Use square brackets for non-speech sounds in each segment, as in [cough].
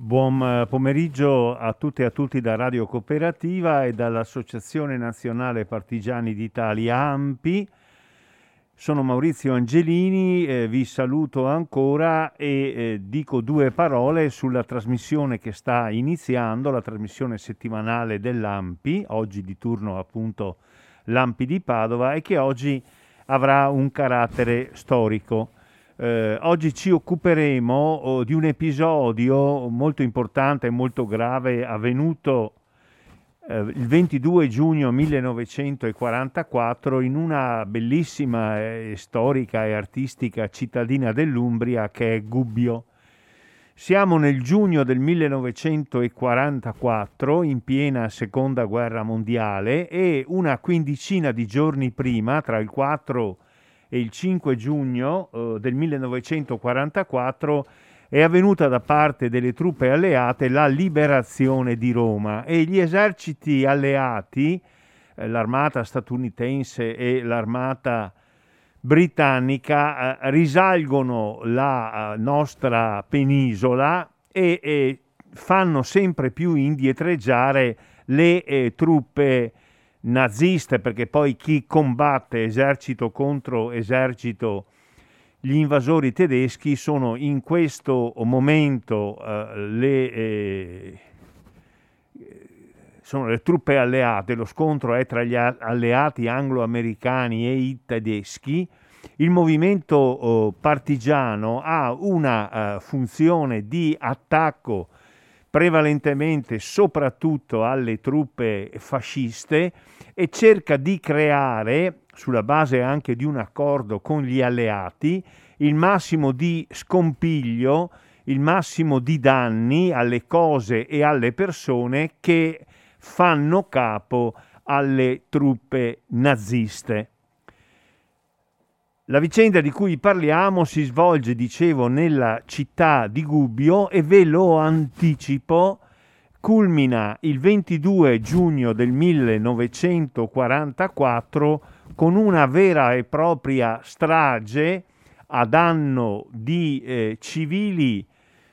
Buon eh, pomeriggio a tutte e a tutti da Radio Cooperativa e dall'Associazione Nazionale Partigiani d'Italia AMPI. Sono Maurizio Angelini, eh, vi saluto ancora e eh, dico due parole sulla trasmissione che sta iniziando, la trasmissione settimanale dell'AMPI, oggi di turno appunto l'AMPI di Padova e che oggi avrà un carattere storico. Eh, oggi ci occuperemo oh, di un episodio molto importante e molto grave avvenuto eh, il 22 giugno 1944 in una bellissima e storica e artistica cittadina dell'Umbria che è Gubbio. Siamo nel giugno del 1944, in piena seconda guerra mondiale, e una quindicina di giorni prima, tra il 4 e e il 5 giugno eh, del 1944 è avvenuta da parte delle truppe alleate la liberazione di Roma e gli eserciti alleati, eh, l'armata statunitense e l'armata britannica, eh, risalgono la eh, nostra penisola e, e, fanno sempre più indietreggiare le truppe naziste, perché poi chi combatte esercito contro esercito gli invasori tedeschi sono in questo momento uh, le, eh, sono le truppe alleate, lo scontro è tra gli alleati anglo-americani e i tedeschi. Il movimento uh, partigiano ha una uh, funzione di attacco prevalentemente soprattutto alle truppe fasciste e cerca di creare, sulla base anche di un accordo con gli alleati, il massimo di scompiglio, il massimo di danni alle cose e alle persone che fanno capo alle truppe naziste. La vicenda di cui parliamo si svolge, dicevo, nella città di Gubbio e ve lo anticipo, culmina il 22 giugno del 1944 con una vera e propria strage a danno di eh, civili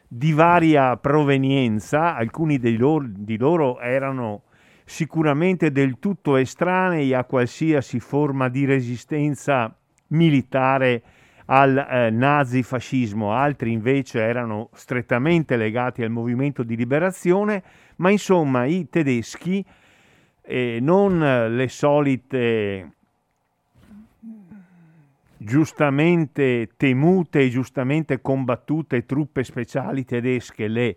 di varia provenienza, alcuni loro, di loro erano sicuramente del tutto estranei a qualsiasi forma di resistenza militare al eh, nazifascismo, altri invece erano strettamente legati al movimento di liberazione, ma insomma i tedeschi, eh, non le solite giustamente temute e giustamente combattute truppe speciali tedesche, le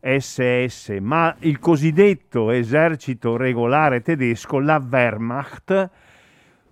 SS, ma il cosiddetto esercito regolare tedesco, la Wehrmacht,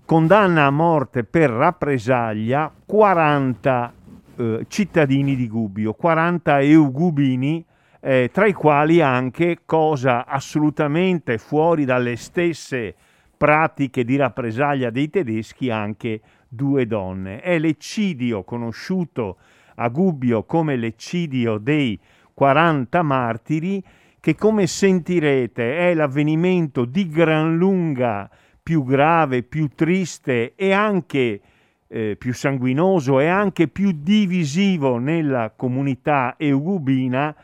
condanna a morte per rappresaglia 40 eh, cittadini di Gubbio, 40 eugubini, eh, tra i quali anche, cosa assolutamente fuori dalle stesse pratiche di rappresaglia dei tedeschi, anche due donne. È l'eccidio conosciuto a Gubbio come l'eccidio dei 40 martiri, che come sentirete è l'avvenimento di gran lunga più grave, più triste e anche eh, più sanguinoso e anche più divisivo nella comunità eugubina,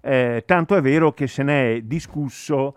eh, tanto è vero che se ne è discusso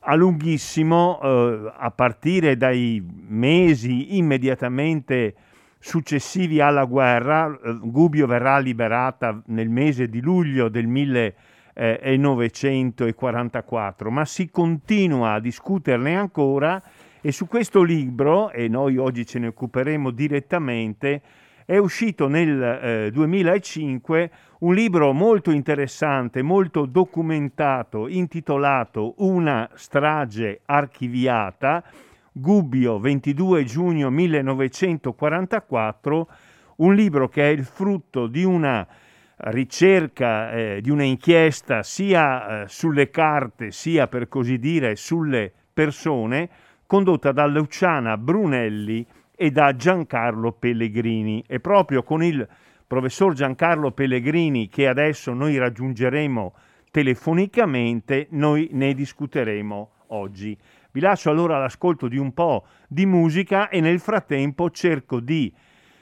a lunghissimo eh, a partire dai mesi immediatamente successivi alla guerra. Eh, Gubbio verrà liberata nel mese di luglio del 1944, ma si continua a discuterne ancora e su questo libro, e noi oggi ce ne occuperemo direttamente, è uscito nel eh, 2005 un libro molto interessante, molto documentato, intitolato Una strage archiviata, Gubbio 22 giugno 1944, un libro che è il frutto di una ricerca, eh, di una inchiesta sia eh, sulle carte sia per così dire sulle persone, condotta da Luciana Brunelli e da Giancarlo Pellegrini. E proprio con il professor Giancarlo Pellegrini, che adesso noi raggiungeremo telefonicamente, noi ne discuteremo oggi. Vi lascio allora l'ascolto di un po' di musica e nel frattempo cerco di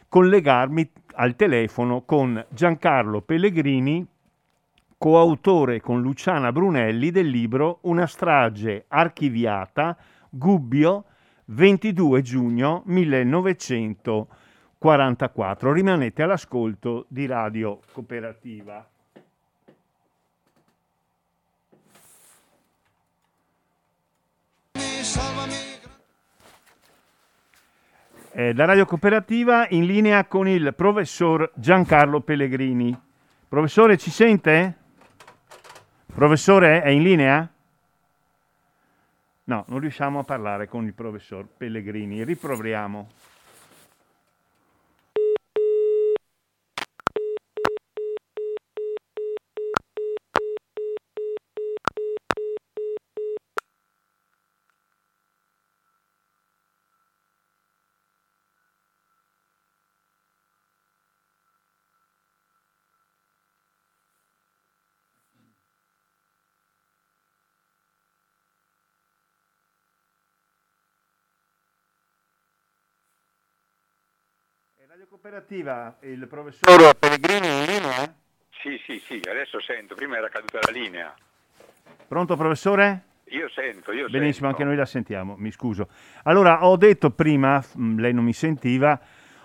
collegarmi al telefono con Giancarlo Pellegrini coautore con Luciana Brunelli del libro Una strage archiviata, Gubbio, 22 giugno 1944. Rimanete all'ascolto di Radio Cooperativa. Eh, da Radio Cooperativa in linea con il professor Giancarlo Pellegrini. Professore, ci sente? Professore, è in linea? No, non riusciamo a parlare con il professor Pellegrini. Riproviamo. Radio Cooperativa, il professor Pellegrini in linea? Sì, sì, sì, adesso sento, prima era caduta la linea. Pronto professore? Io sento, io Benissimo, sento. anche noi la sentiamo, mi scuso. Allora, ho detto prima, mm, lei non mi sentiva,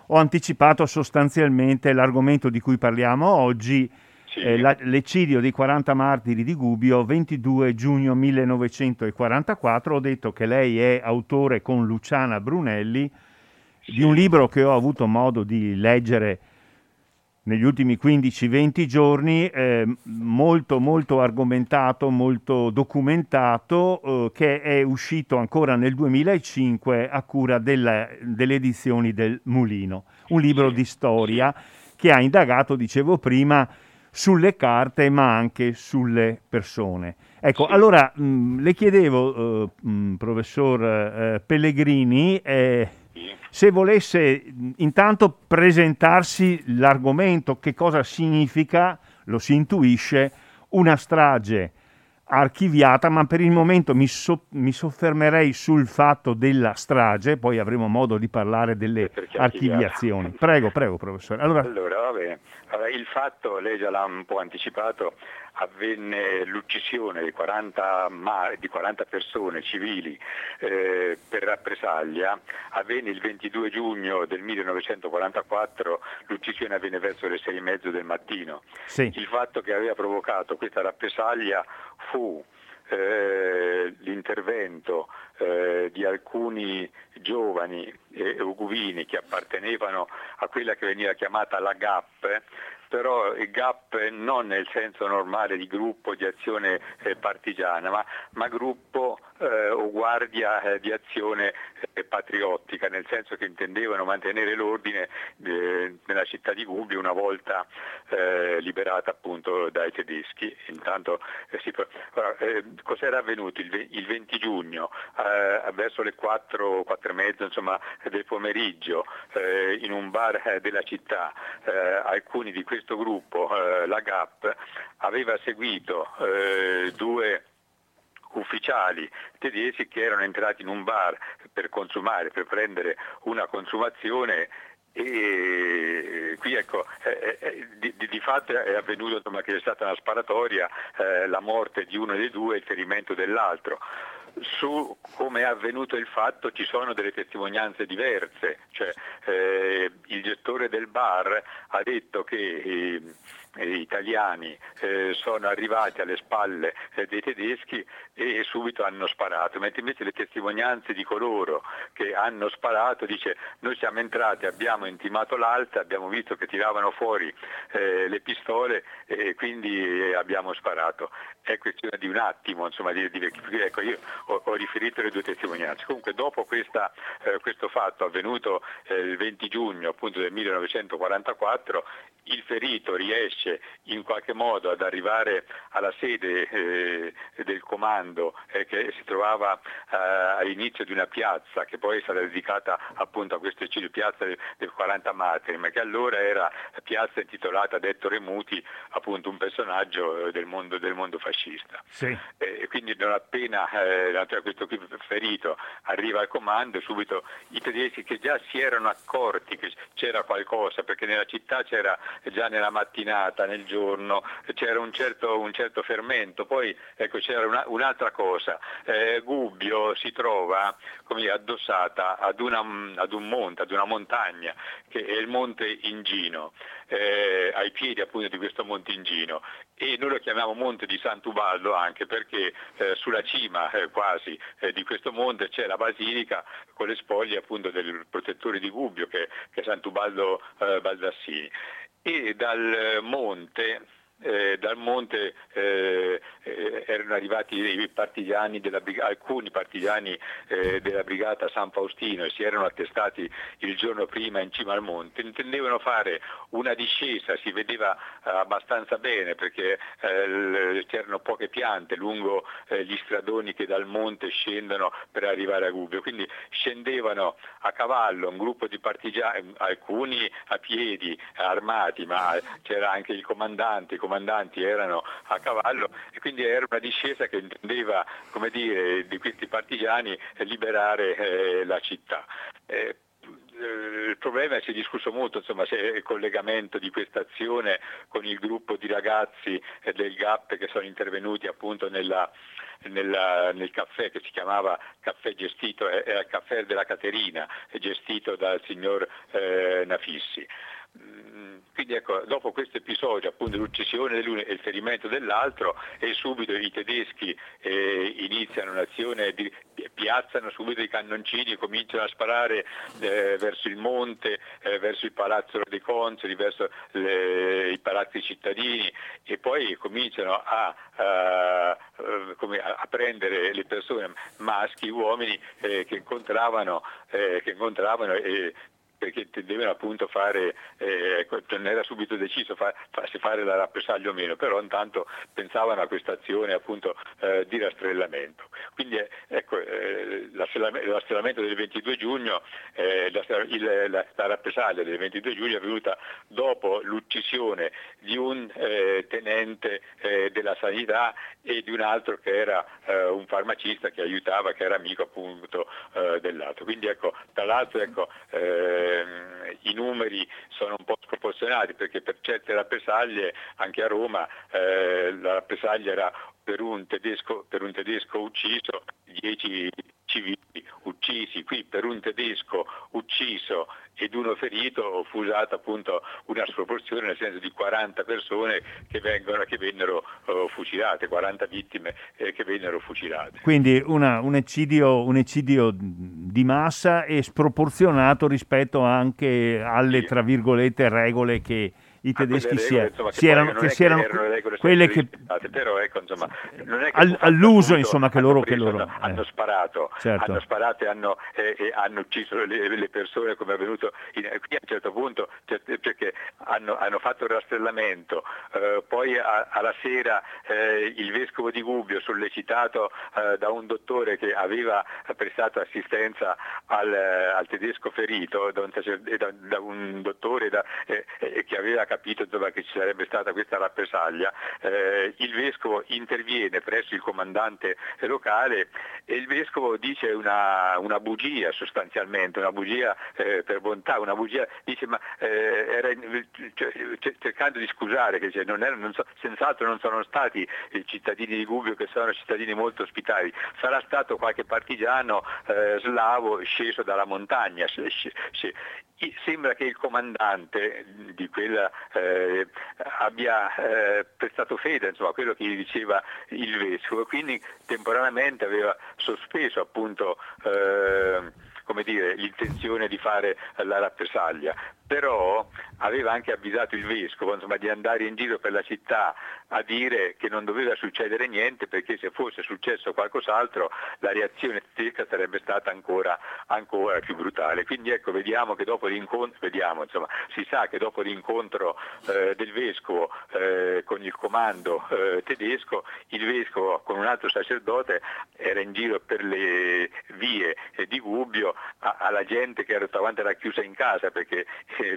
ho anticipato sostanzialmente l'argomento di cui parliamo oggi, Sì. eh, la- l'eccidio dei 40 martiri di Gubbio, 22 giugno 1944. Ho detto che lei è autore con Luciana Brunelli di un libro che ho avuto modo di leggere negli ultimi 15-20 giorni, eh, molto molto argomentato, molto documentato, eh, che è uscito ancora nel 2005 a cura della- delle edizioni del Mulino, un libro di storia che ha indagato, dicevo prima, sulle carte ma anche sulle persone. Ecco, Sì. allora mh, le chiedevo, eh, mh, professor eh, Pellegrini, eh. Se volesse intanto presentarsi l'argomento, che cosa significa, lo si intuisce, una strage archiviata, ma per il momento mi, so- mi soffermerei sul fatto della strage, poi avremo modo di parlare delle archiviazioni. Prego, prego, professore. Allora, Allora, va bene. Allora, il fatto, lei già l'ha un po' anticipato, avvenne l'uccisione di 40, ma- di 40 persone civili eh, per rappresaglia, avvenne il 22 giugno del 1944, l'uccisione avvenne verso le 6 e mezzo del mattino. sì, Il fatto che aveva provocato questa rappresaglia fu eh, l'intervento eh, di alcuni giovani uguvini che appartenevano a quella che veniva chiamata la GAP, però GAP non nel senso normale di gruppo di azione eh, partigiana, ma, ma gruppo eh, o guardia eh, di azione eh, patriottica, nel senso che intendevano mantenere l'ordine eh, nella città di Gubbio una volta eh, liberata appunto dai tedeschi. Intanto, eh, si Ora, cos'era avvenuto il, il 20 giugno verso le 4, 4 e mezza insomma, del pomeriggio in un bar della città alcuni di questo gruppo, la GAP, aveva seguito due ufficiali tedeschi che erano entrati in un bar per consumare, per prendere una consumazione e qui ecco, eh, eh, di, di- di fatto è avvenuto insomma, che è stata una sparatoria, eh, la morte di uno dei due e il ferimento dell'altro. Su come è avvenuto il fatto ci sono delle testimonianze diverse, cioè, eh, il gestore del bar ha detto che eh, eh, italiani eh, sono arrivati alle spalle eh, dei tedeschi e subito hanno sparato, mentre invece le testimonianze di coloro che hanno sparato dice noi siamo entrati, abbiamo intimato l'alta, abbiamo visto che tiravano fuori eh, le pistole e quindi eh, abbiamo sparato. È questione di un attimo, insomma, di, di- ecco, io ho, ho riferito le due testimonianze. Comunque dopo questa, eh, questo fatto avvenuto eh, il 20 giugno appunto del 1944, il ferito riesce in qualche modo ad arrivare alla sede eh, del comando eh, che si trovava eh, all'inizio di una piazza che poi è stata dedicata appunto a questo eccidio, piazza del, del 40 Martiri, ma che allora era piazza intitolata ad Ettore Muti, appunto un personaggio eh, del mondo, del mondo fascista. sì. Quindi non appena eh, questo qui ferito arriva al comando, subito i tedeschi che già si erano accorti che c'era qualcosa, perché nella città c'era già nella mattinata giornata, nel giorno, c'era un certo, un certo fermento. Poi ecco, c'era una, un'altra cosa, eh, Gubbio si trova dire, addossata ad, una, ad, un monte, ad una montagna, che è il monte Ingino, eh, ai piedi appunto di questo monte Ingino e noi lo chiamiamo Monte di Sant'Ubaldo anche perché eh, sulla cima eh, quasi eh, di questo monte c'è la basilica con le spoglie appunto del protettore di Gubbio che, che è Sant'Ubaldo eh, Baldassini. E dal monte eh, dal monte eh, eh, erano arrivati partigiani della, alcuni partigiani eh, della brigata San Faustino e si erano attestati il giorno prima in cima al monte, intendevano fare una discesa, si vedeva eh, abbastanza bene perché eh, c'erano poche piante lungo gli stradoni che dal monte scendono per arrivare a Gubbio, quindi scendevano a cavallo un gruppo di partigiani, alcuni a piedi, armati, ma c'era anche il comandante, comandanti erano a cavallo e quindi era una discesa che intendeva, come dire, di questi partigiani liberare eh, la città. Eh, eh, il problema si è discusso molto insomma, se il collegamento di questa azione con il gruppo di ragazzi del GAP che sono intervenuti appunto nella, nella, nel caffè che si chiamava caffè gestito, era il caffè della Caterina, gestito dal signor eh, Nafissi. Quindi ecco, dopo questo episodio, appunto l'uccisione dell'uno e il ferimento dell'altro, e subito i tedeschi eh, iniziano un'azione, di, piazzano subito i cannoncini, cominciano a sparare eh, verso il monte, eh, verso il palazzo dei consoli, verso le, i palazzi cittadini e poi cominciano a, a, a prendere le persone, maschi, uomini eh, che incontravano, eh, che incontravano e perché intendevano appunto fare, eh, ecco, non era subito deciso fa, fa, se fare la rappresaglia o meno, però intanto pensavano a questa azione appunto eh, di rastrellamento. Quindi eh, ecco, eh, l'astrelamento del 22 giugno, eh, la, il, la, la, rappresaglia del 22 giugno è avvenuta dopo l'uccisione di un eh, tenente della sanità e di un altro che era un farmacista che aiutava, che era amico appunto dell'altro. Quindi ecco, tra l'altro ecco, ehm, i numeri sono un po' sproporzionati perché per certe rappresaglie anche a Roma eh, la rappresaglia era per un tedesco, per un tedesco ucciso 10 civili uccisi, qui per un tedesco ucciso ed uno ferito fu usata appunto una sproporzione nel senso di 40 persone che, vengono, che vennero uh, fucilate, 40 vittime eh, che vennero fucilate. Quindi una, un, eccidio, un, eccidio, di massa e sproporzionato rispetto anche alle, sì. tra virgolette, regole che i tedeschi si, regole, insomma, si erano, che si erano, quelle che però ecco insomma non è che Al, all'uso insomma che loro, preso, che loro hanno, eh. hanno sparato certo. hanno sparato e hanno, eh, e hanno ucciso le, le, persone come è avvenuto in, qui a un certo punto perché hanno, hanno fatto il rastrellamento eh, poi a, alla sera eh, il vescovo di Gubbio sollecitato eh, da un dottore che aveva prestato assistenza al, al tedesco ferito da un, da, da un dottore da, eh, che aveva capito insomma, che ci sarebbe stata questa rappresaglia, eh, il vescovo interviene presso il comandante locale e il vescovo dice una, una bugia sostanzialmente, una bugia eh, per bontà, una bugia, dice ma eh, era cioè, cercando di scusare che cioè, non erano, non so, senz'altro non sono stati i cittadini di Gubbio che sono cittadini molto ospitali, sarà stato qualche partigiano eh, slavo sceso dalla montagna. Sembra che il comandante di quella eh, abbia eh, prestato fede a quello che gli diceva il vescovo, quindi temporaneamente aveva sospeso appunto eh, dire, l'intenzione di fare la rappresaglia però aveva anche avvisato il vescovo insomma, di andare in giro per la città a dire che non doveva succedere niente perché se fosse successo qualcos'altro la reazione tedesca sarebbe stata ancora, ancora più brutale. Quindi ecco, vediamo che dopo l'incontro, vediamo, insomma, si sa che dopo l'incontro eh, del vescovo eh, con il comando eh, tedesco, il vescovo con un altro sacerdote era in giro per le vie di Gubbio alla gente che era, era chiusa in casa perché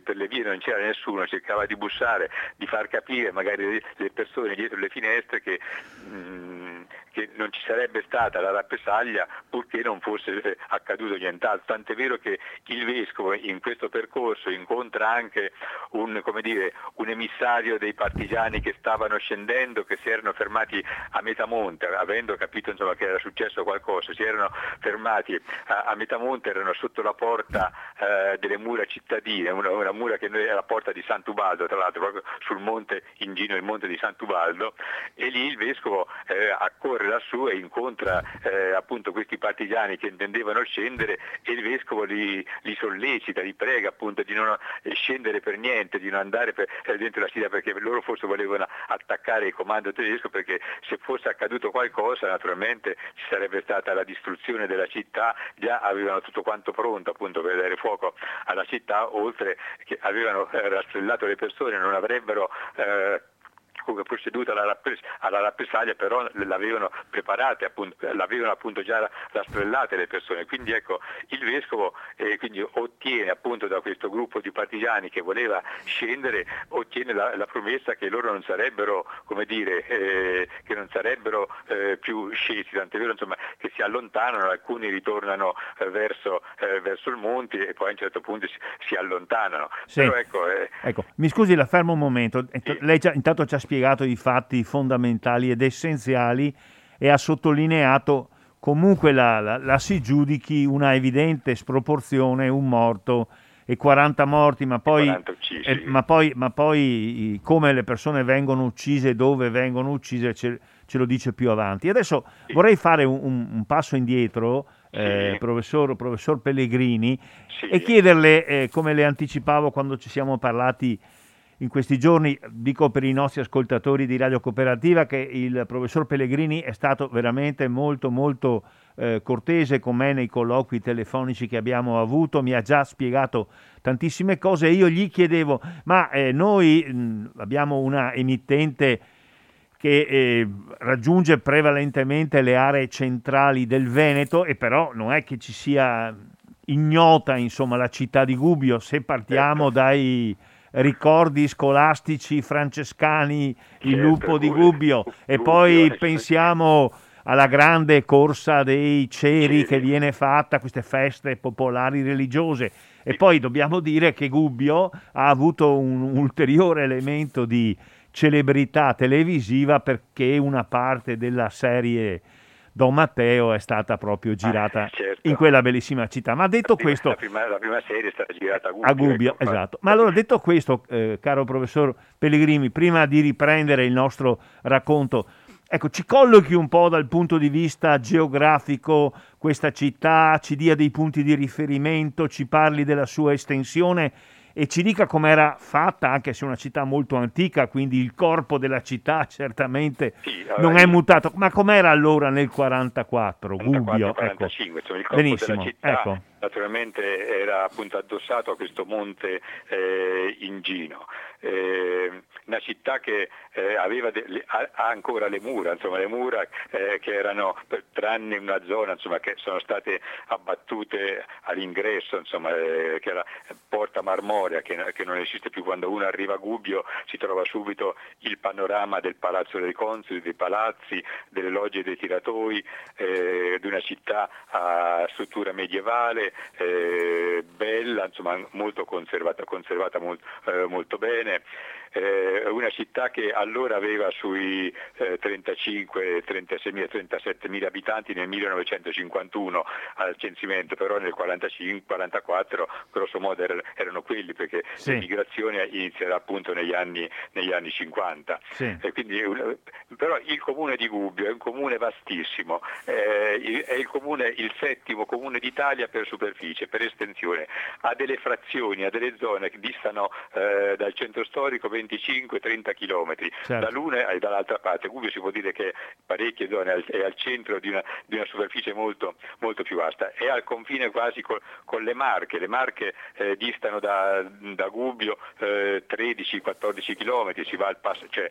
per le vie non c'era nessuno, cercava di bussare, di far capire magari le persone dietro le finestre che mh, mm, che non ci sarebbe stata la rappresaglia purché non fosse accaduto nient'altro. Tant'è vero che il Vescovo in questo percorso incontra anche un, dire, un emissario dei partigiani che stavano scendendo, che si erano fermati a Metamonte, avendo capito insomma, che era successo qualcosa, si erano fermati a, a Metamonte, erano sotto la porta eh, delle mura cittadine, una, una mura che è la porta di Sant'Ubaldo, tra l'altro proprio sul monte in Gino, il monte di Sant'Ubaldo, e lì il vescovo eh, accorre lassù e incontra eh, appunto questi partigiani che intendevano scendere e il vescovo li, li sollecita, li prega appunto di non scendere per niente, di non andare per, eh, dentro la città perché loro forse volevano attaccare il comando tedesco perché se fosse accaduto qualcosa naturalmente ci sarebbe stata la distruzione della città, già avevano tutto quanto pronto appunto per dare fuoco alla città, oltre che avevano eh, rastrellato le persone, non avrebbero eh, come proceduta alla, rappres- alla rappresaglia, però l'avevano preparate, appunto, l'avevano appunto già rastrellate le persone. Quindi ecco, il vescovo eh, quindi ottiene appunto da questo gruppo di partigiani che voleva scendere, ottiene la, la promessa che loro non sarebbero, come dire, eh, che non sarebbero eh, più scesi, tant'è vero insomma, che si allontanano, alcuni ritornano eh, verso, eh, verso, il monte e poi a un certo punto si, si allontanano. Sì. Però, ecco, eh, ecco, mi scusi, la fermo un momento. Sì. Lei già, intanto ci ha spiegato spiegato i fatti fondamentali ed essenziali e ha sottolineato comunque la, la, la si giudichi una evidente sproporzione, un morto e 40 morti, ma poi, eh, ma poi, ma poi come le persone vengono uccise, dove vengono uccise, ce, ce lo dice più avanti. Adesso sì. vorrei fare un, un, un passo indietro, sì. eh, professor, professor, Pellegrini, sì. e chiederle, eh, come le anticipavo quando ci siamo parlati in questi giorni, dico per i nostri ascoltatori di Radio Cooperativa, che il professor Pellegrini è stato veramente molto molto eh, cortese con me nei colloqui telefonici che abbiamo avuto, mi ha già spiegato tantissime cose. Io gli chiedevo, ma eh, noi mh, abbiamo una emittente che eh, raggiunge prevalentemente le aree centrali del Veneto e però non è che ci sia ignota insomma, la città di Gubbio se partiamo certo. dai ricordi scolastici francescani, il lupo di Gubbio e poi pensiamo alla grande corsa dei ceri che viene fatta, queste feste popolari religiose. E poi dobbiamo dire che Gubbio ha avuto un ulteriore elemento di celebrità televisiva perché una parte della serie Don Matteo è stata proprio ah, girata ah, certo. in quella bellissima città. Ma detto la prima, questo... La prima, la prima, serie è stata girata a Gubbio. A Gubbio, ecco, esatto. Ma allora detto questo, eh, caro professor Pellegrini, prima di riprendere il nostro racconto, ecco, ci collochi un po' dal punto di vista geografico questa città, ci dia dei punti di riferimento, ci parli della sua estensione e ci dica com'era fatta, anche se è una città molto antica, quindi il corpo della città certamente sì, non è mutato, ma com'era allora nel 44, 44 Gubbio? 45, ecco. insomma, il corpo Benissimo, della città ecco. Naturalmente era appunto addossato a questo monte eh, Ingino eh, una città che eh, de- ha, ancora le mura, insomma, le mura eh, che erano tranne una zona insomma, che sono state abbattute all'ingresso, insomma, eh, che era Porta Marmorea, che, che, non esiste più. Quando uno arriva a Gubbio, si trova subito il panorama del Palazzo dei Consoli, dei palazzi, delle logge dei tiratoi, eh, di una città a struttura medievale, bella, insomma, molto conservata, conservata molto, molto bene eh, una città che allora aveva sui eh, 35, 36 37 mila abitanti nel 1951 al censimento, però nel 45-44 grosso modo erano quelli perché sì. l'immigrazione inizierà appunto negli anni, negli anni 50. Sì. Quindi, però il comune di Gubbio è un comune vastissimo, eh, è il, comune, il settimo comune d'Italia per superficie, per estensione, ha delle frazioni, ha delle zone che distano eh, dal centro storico 25-30 km, certo. dall'una e dall'altra parte. Gubbio si può dire che parecchie zone è al centro di una, di una superficie molto, molto, più vasta, è al confine quasi con, con le Marche, le Marche eh, distano da, da Gubbio eh, 13-14 km, si va al passo, cioè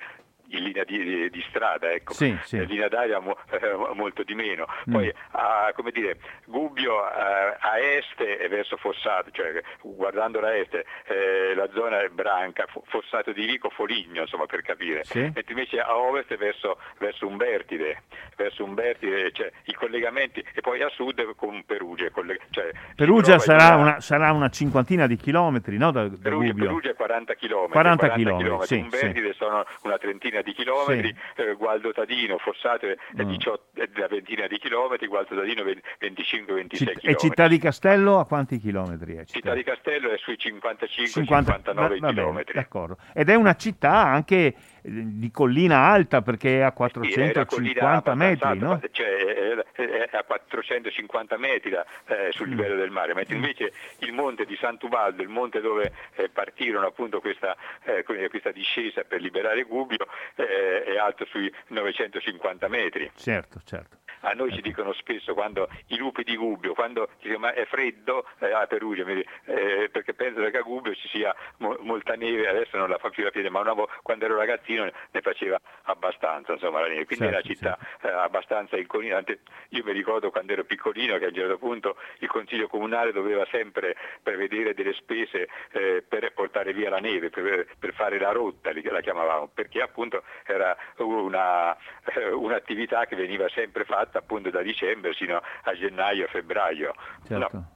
in linea di, di, strada, ecco. Sì, sì. in linea d'aria mo, [laughs] eh, molto di meno. Poi mm. a, come dire, Gubbio a, a est e verso Fossato, cioè guardando la est, eh, la zona è branca, Fossato di Vico, Foligno, insomma per capire, sì. mentre invece a ovest verso, verso Umbertide, verso Umbertide cioè, i collegamenti e poi a sud con Perugia. Colleg- cioè, Perugia sarà una, sarà una, cinquantina di chilometri, no? Da, da Perugia, Perugia è 40 km. 40 km, Sì, Umbertide sì. sono una trentina di chilometri, sì. eh, Gualdo Tadino, Fossato è, mm. 18, è una ventina di chilometri, Gualdo Tadino 25-26 Citt- E Città di Castello a quanti chilometri è? Città, città di Castello è sui 55-59 chilometri. D'accordo. Ed è una città anche di collina alta perché è a 450 sì, metri, alta, no? Cioè, è a 450 metri eh, sul mm. livello del mare, mentre invece il monte di Sant'Ubaldo, il monte dove eh, partirono appunto questa, eh, questa, discesa per liberare Gubbio, eh, è alto sui 950 metri. Certo, certo. A noi ci dicono spesso quando i lupi di Gubbio, quando è freddo eh, a Perugia, eh, perché pensano che a Gubbio ci sia mo- molta neve, adesso non la fa più la piede, ma una quando ero ragazzino ne faceva abbastanza, insomma, la neve. Quindi certo, è una città certo. eh, abbastanza inconinante. Io mi ricordo quando ero piccolino che a un certo punto il Consiglio Comunale doveva sempre prevedere delle spese eh, per portare via la neve, per, per, fare la rotta, la chiamavamo, perché appunto era una, eh, un'attività che veniva sempre fatta appunto da dicembre fino a gennaio, febbraio. Certo. No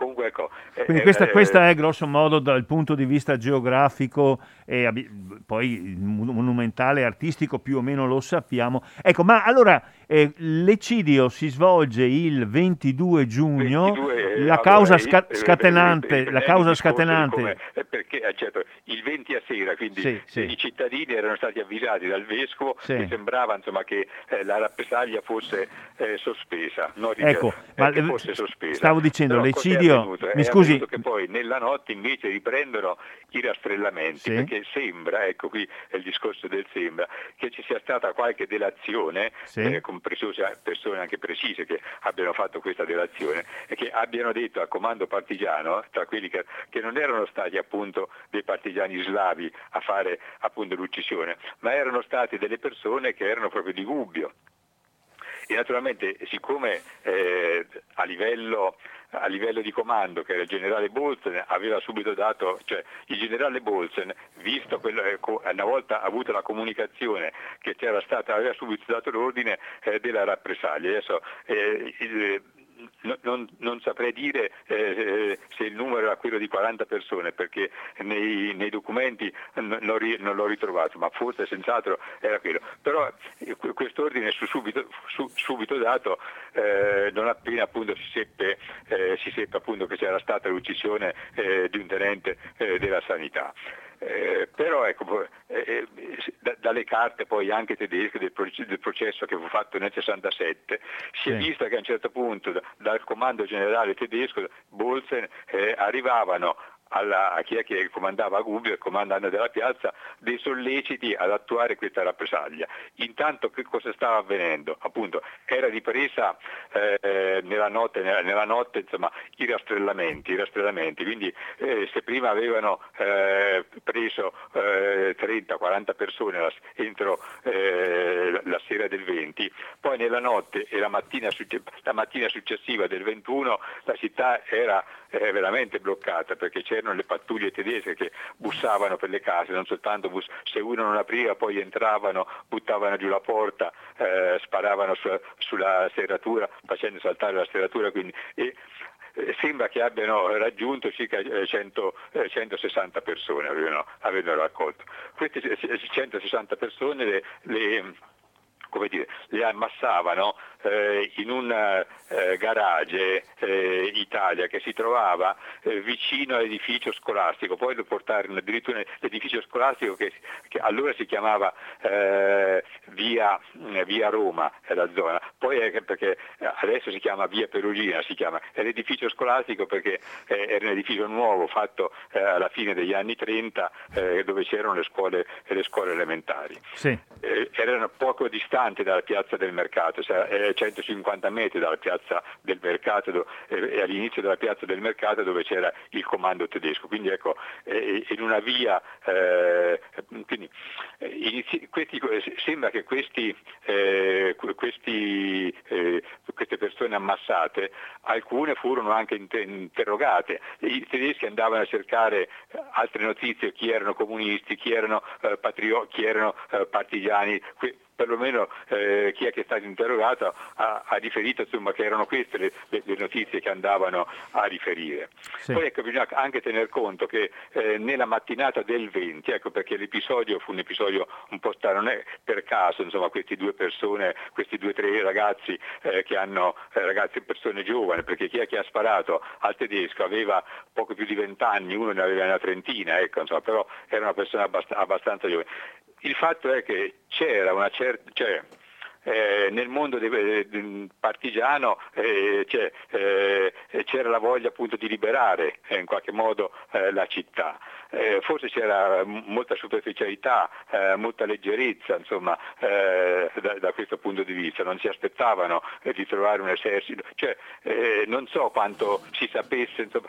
comunque ecco. Quindi questa, eh, questa, è grosso modo dal punto di vista geografico e poi monumentale, artistico più o meno lo sappiamo. Ecco, ma allora eh, l'eccidio si svolge il 22 giugno, 22, la causa sca- scatenante, la causa scatenante perché certo, il 20 a sera, quindi sì, sì. i cittadini erano stati avvisati dal vescovo sì. e sembrava insomma, che eh, la rappresaglia fosse eh, sospesa, no, ecco, eh, ma fosse sospesa. Stavo dicendo, Però avvenuto, mi scusi, che poi nella notte invece riprendono i rastrellamenti, perché sembra, ecco qui è il discorso del sembra, che ci sia stata qualche delazione, eh, con persone anche precise che abbiano fatto questa delazione e che abbiano detto al comando partigiano, tra quelli che, che non erano stati appunto dei partigiani slavi a fare appunto l'uccisione, ma erano state delle persone che erano proprio di Gubbio. E naturalmente siccome eh, a livello a livello di comando che era il generale Bolzen aveva subito dato, cioè il generale Bolzen, visto quello, eh, una volta avuta la comunicazione che c'era stata, aveva subito dato l'ordine eh, della rappresaglia. Adesso, eh, il, non, non, saprei dire eh, eh, se il numero era quello di 40 persone perché nei, nei documenti non, non, l'ho ritrovato, ma forse senz'altro era quello. Però eh, quest'ordine fu subito, su, subito dato eh, non appena appunto si seppe, eh, si seppe appunto che c'era stata l'uccisione eh, di un tenente della sanità. Eh, però ecco, eh, da, dalle carte poi anche tedesche del, del, processo che fu fatto nel 67 si sì. è visto che a un certo punto da, dal comando generale tedesco Bolsen eh, arrivavano alla, a chi è che comandava Gubbio, il comandante della piazza, dei solleciti ad attuare questa rappresaglia. Intanto che cosa stava avvenendo? Appunto, era ripresa eh, nella notte, nella, nella notte insomma, i, rastrellamenti, i rastrellamenti, quindi eh, se prima avevano eh, preso 30-40 eh, persone entro eh, la sera del 20, poi nella notte e la mattina, la mattina successiva del 21 la città era eh, veramente bloccata perché c'erano le pattuglie tedesche che bussavano per le case, non soltanto bus- se uno non apriva poi entravano, buttavano giù la porta, eh, sparavano su- sulla serratura facendo saltare la serratura. Quindi, e, eh, sembra che abbiano raggiunto circa 100, eh, 160 eh, persone, avevano, avevano raccolto. Queste 160 persone le, le come dire, le ammassavano eh, in un eh, garage eh, Italia che si trovava eh, vicino all'edificio scolastico, poi lo portarono addirittura nell'edificio scolastico che, che allora si chiamava eh, via, eh, via, Roma, è la zona, poi perché adesso si chiama via Perugina, si chiama, è l'edificio scolastico perché era un edificio nuovo fatto alla fine degli anni 30 dove c'erano le scuole, le scuole elementari. Sì. erano poco distanti dalla piazza del mercato, cioè 150 eh, metri dalla piazza del mercato eh, e all'inizio della piazza del mercato dove c'era il comando tedesco. Quindi ecco, in una via, quindi, inizi, questi, sembra che questi, questi, queste persone ammassate, alcune furono anche interrogate, i tedeschi andavano a cercare altre notizie, chi erano comunisti, chi erano, eh, patrio- chi erano eh, partigiani, que- perlomeno eh, chi è che è stato interrogato ha, ha riferito insomma, che erano queste le, le, le, notizie che andavano a riferire. Sì. Poi ecco, bisogna anche tener conto che eh, nella mattinata del 20, ecco perché l'episodio fu un episodio un po' strano, non è per caso insomma, queste due persone, questi due o tre ragazzi eh, che hanno, eh, ragazzi persone giovani, perché chi è che ha sparato al tedesco aveva poco più di vent'anni, uno ne aveva una trentina, ecco, insomma, però era una persona abbast- abbastanza giovane. Il fatto è che c'era una certa... Cioè, eh, nel mondo del de, partigiano eh, cioè, eh, c'era la voglia appunto di liberare eh, in qualche modo eh, la città. Eh, forse c'era molta superficialità, molta leggerezza insomma, da, da, questo punto di vista, non si aspettavano di trovare un esercito, cioè, non so quanto si sapesse insomma,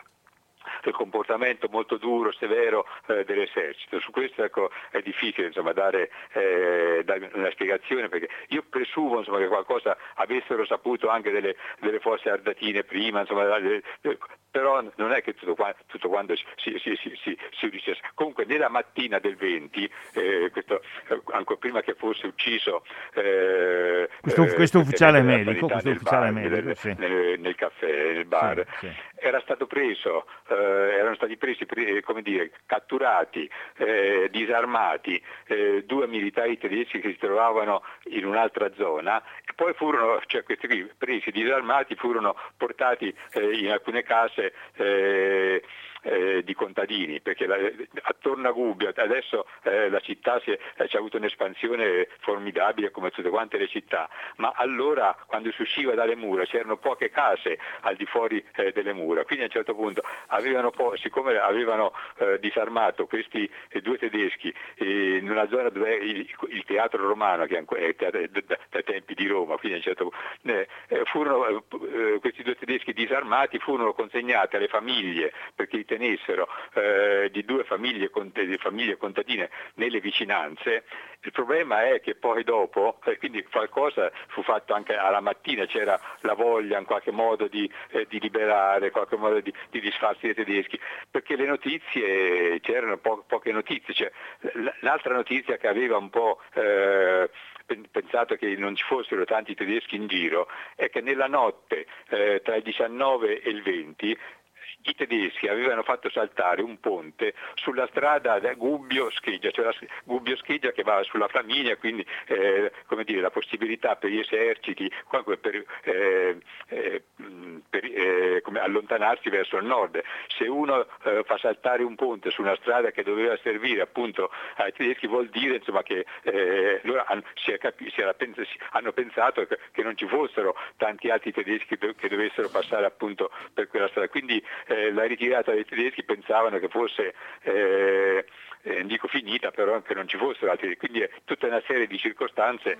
del comportamento molto duro, severo eh, dell'esercito. Su questo ecco, è difficile insomma, dare, eh, dare, una spiegazione perché io presumo insomma, che qualcosa avessero saputo anche delle, delle forze ardatine prima, insomma, però non è che tutto, quanto, tutto quanto si, si, si, si, unisce. Comunque nella mattina del 20, eh, questo, ancora prima che fosse ucciso eh, questo, eh, questo ufficiale medico, questo ufficiale bar, medico nel, sì. nel, nel, caffè, nel bar, sì, sì. era stato preso, eh, erano stati presi, come dire, catturati, eh, disarmati, eh, due militari tedeschi che si trovavano in un'altra zona e poi furono, cioè questi qui presi, disarmati, furono portati in alcune case eh, di contadini, perché la, attorno a Gubbio adesso eh, la città si è, eh, c'è avuto un'espansione formidabile come tutte quante le città, ma allora quando si usciva dalle mura c'erano poche case al di fuori eh, delle mura, quindi a un certo punto avevano po- siccome avevano eh, disarmato questi due tedeschi in una zona dove il, il teatro romano, che è teatro, dai tempi di Roma, quindi a un certo punto, furono, questi due tedeschi disarmati furono consegnati alle famiglie perché i tenessero eh, di due famiglie, di famiglie, contadine nelle vicinanze, il problema è che poi dopo, eh, quindi qualcosa fu fatto anche alla mattina, c'era la voglia in qualche modo di, eh, di liberare, in qualche modo di, di, disfarsi dei tedeschi, perché le notizie, c'erano po- poche notizie, cioè, l'altra notizia che aveva un po' eh, pensato che non ci fossero tanti tedeschi in giro è che nella notte eh, tra il 19 e il 20 i tedeschi avevano fatto saltare un ponte sulla strada Gubbio-Scheggia, cioè la Gubbio-Scheggia che va sulla Flaminia, quindi eh, dire, la possibilità per gli eserciti per, eh, eh, per eh, allontanarsi verso il nord. Se uno eh, fa saltare un ponte su una strada che doveva servire appunto ai tedeschi vuol dire insomma, che eh, loro hanno, capi- pens- hanno pensato che, che, non ci fossero tanti altri tedeschi che dovessero passare appunto per quella strada. Quindi eh, la ritirata dei tedeschi pensavano che fosse eh, eh, dico finita, però che non ci fossero altri, quindi è tutta una serie di circostanze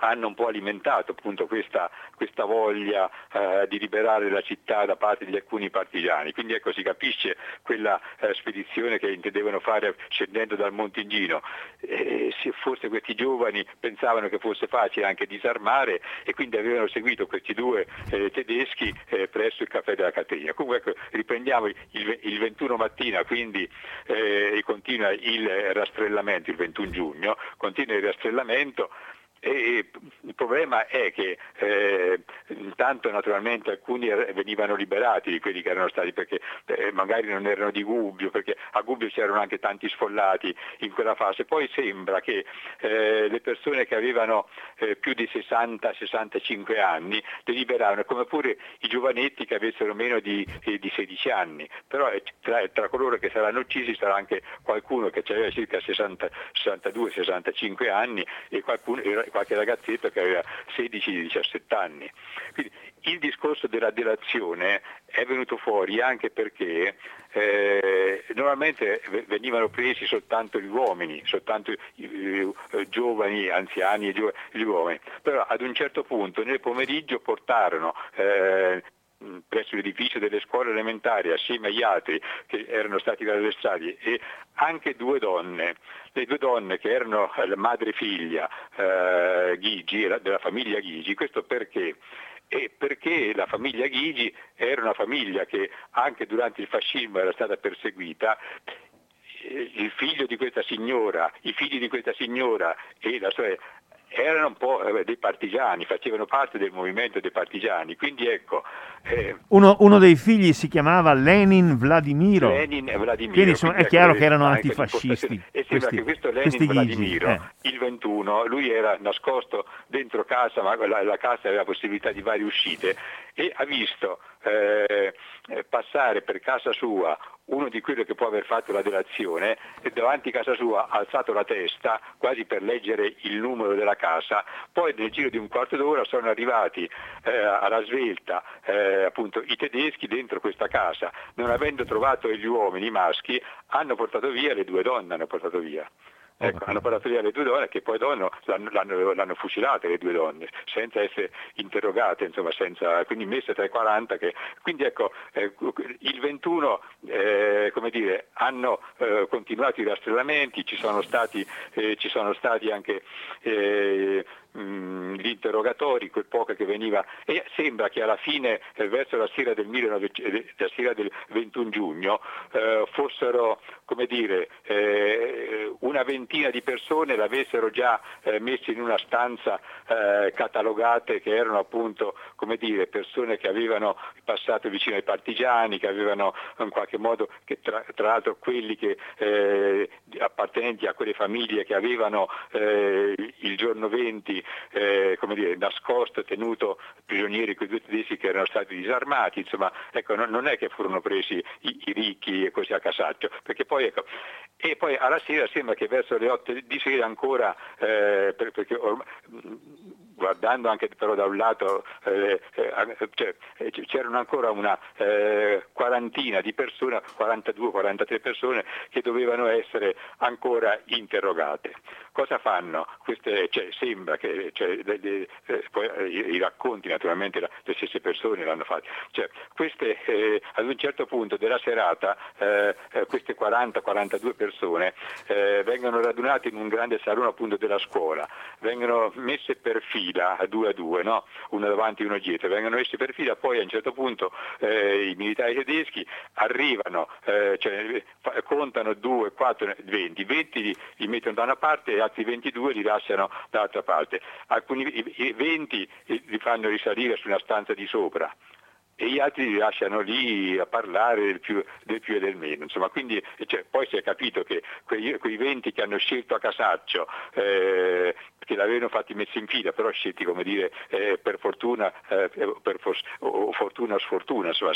hanno un po' alimentato appunto questa, questa voglia eh, di liberare la città da parte di alcuni partigiani. Quindi ecco si capisce quella eh, spedizione che intendevano fare scendendo dal Montingino. E forse questi giovani pensavano che fosse facile anche disarmare e quindi avevano seguito questi due eh, tedeschi eh, presso il caffè della Catena. Comunque ecco, riprendiamo il, il, 21 mattina, quindi eh, continua il rastrellamento, il 21 giugno, continua il rastrellamento e il problema è che eh, intanto naturalmente alcuni er-, venivano liberati di quelli che erano stati perché eh, magari non erano di Gubbio, perché a Gubbio c'erano anche tanti sfollati in quella fase. Poi sembra che eh, le persone che avevano eh, più di 60-65 anni li liberavano, come pure i giovanetti che avessero meno di, eh, di 16 anni. Però eh, tra, tra, coloro che saranno uccisi sarà anche qualcuno che aveva circa 62-65 anni e qualcuno, qualche ragazzetto che aveva 16-17 anni. Quindi il discorso della delazione è venuto fuori anche perché eh, normalmente venivano presi soltanto gli uomini, soltanto i, i, giovani, anziani e gli uomini, però ad un certo punto nel pomeriggio portarono eh, presso l'edificio delle scuole elementari assieme agli altri che erano stati arrestati e anche due donne, le due donne che erano la madre e figlia eh, Ghigi, della famiglia Ghigi, questo perché? E perché la famiglia Ghigi era una famiglia che anche durante il fascismo era stata perseguita il figlio di questa signora, i figli di questa signora e la sua erano un po' eh, dei partigiani, facevano parte del movimento dei partigiani, quindi ecco... Eh, uno, uno, dei figli si chiamava Lenin Vladimiro. Lenin Vladimiro. Quindi, insomma, è chiaro che erano antifascisti. E sembra questi, che questo Lenin Vladimiro, eh. il 21, lui era nascosto dentro casa, ma la, la casa aveva possibilità di varie uscite e ha visto eh, passare per casa sua uno di quelli che può aver fatto la delazione e davanti a casa sua ha alzato la testa quasi per leggere il numero della casa, poi nel giro di un quarto d'ora sono arrivati eh, alla svelta eh, appunto, i tedeschi dentro questa casa, non avendo trovato gli uomini, i maschi, hanno portato via le due donne, hanno portato via. Ecco, hanno parlato via le due donne che poi l'hanno, l'hanno, l'hanno, fucilate le due donne, senza essere interrogate, insomma, senza, quindi messe tra i 40. Che, quindi ecco, eh, il 21 eh, come dire, hanno eh, continuato i rastrellamenti, ci sono stati, eh, ci sono stati anche eh, mh, gli interrogatori, quel poco che veniva, e sembra che alla fine, eh, verso la sera del, 19, eh, la sera del 21 giugno, eh, fossero dire, eh, una ventina di persone l'avessero già eh, messa in una stanza catalogate che erano appunto dire, persone che avevano passato vicino ai partigiani, che avevano in qualche modo, tra, tra, l'altro quelli che, appartenenti a quelle famiglie che avevano il giorno 20 eh, come dire, nascosto, tenuto prigionieri quei due tedeschi che erano stati disarmati, insomma, ecco, non, non è che furono presi i, i, ricchi e così a casaccio, perché poi, ecco, e poi alla sera sembra che verso le 8 di sera ancora, eh, perché ormai, guardando anche però da un lato eh, eh, cioè, eh, c'erano ancora una eh, quarantina di persone, 42-43 persone che dovevano essere ancora interrogate. Cosa fanno? Queste, cioè, sembra che cioè, eh, poi, eh, i, i, racconti naturalmente la, le stesse persone l'hanno fatto. Cioè, queste, ad un certo punto della serata queste 40-42 persone vengono radunate in un grande salone appunto della scuola, vengono messe per fila a due a due, no? uno davanti e uno dietro, vengono messi per fila, poi a un certo punto eh, i militari tedeschi arrivano, eh, cioè, contano 2, 4, 20, 20 li, li, mettono da una parte e altri 22 li lasciano dall'altra parte, alcuni i, i 20 li fanno risalire su una stanza di sopra e gli altri li lasciano lì a parlare del più, del più e del meno. Insomma, quindi, cioè, poi si è capito che quei, quei 20 che hanno scelto a Casaccio, eh, che l'avevano fatti messi in fila, però scelti come dire eh, per fortuna, eh, per for- o fortuna o sfortuna, insomma,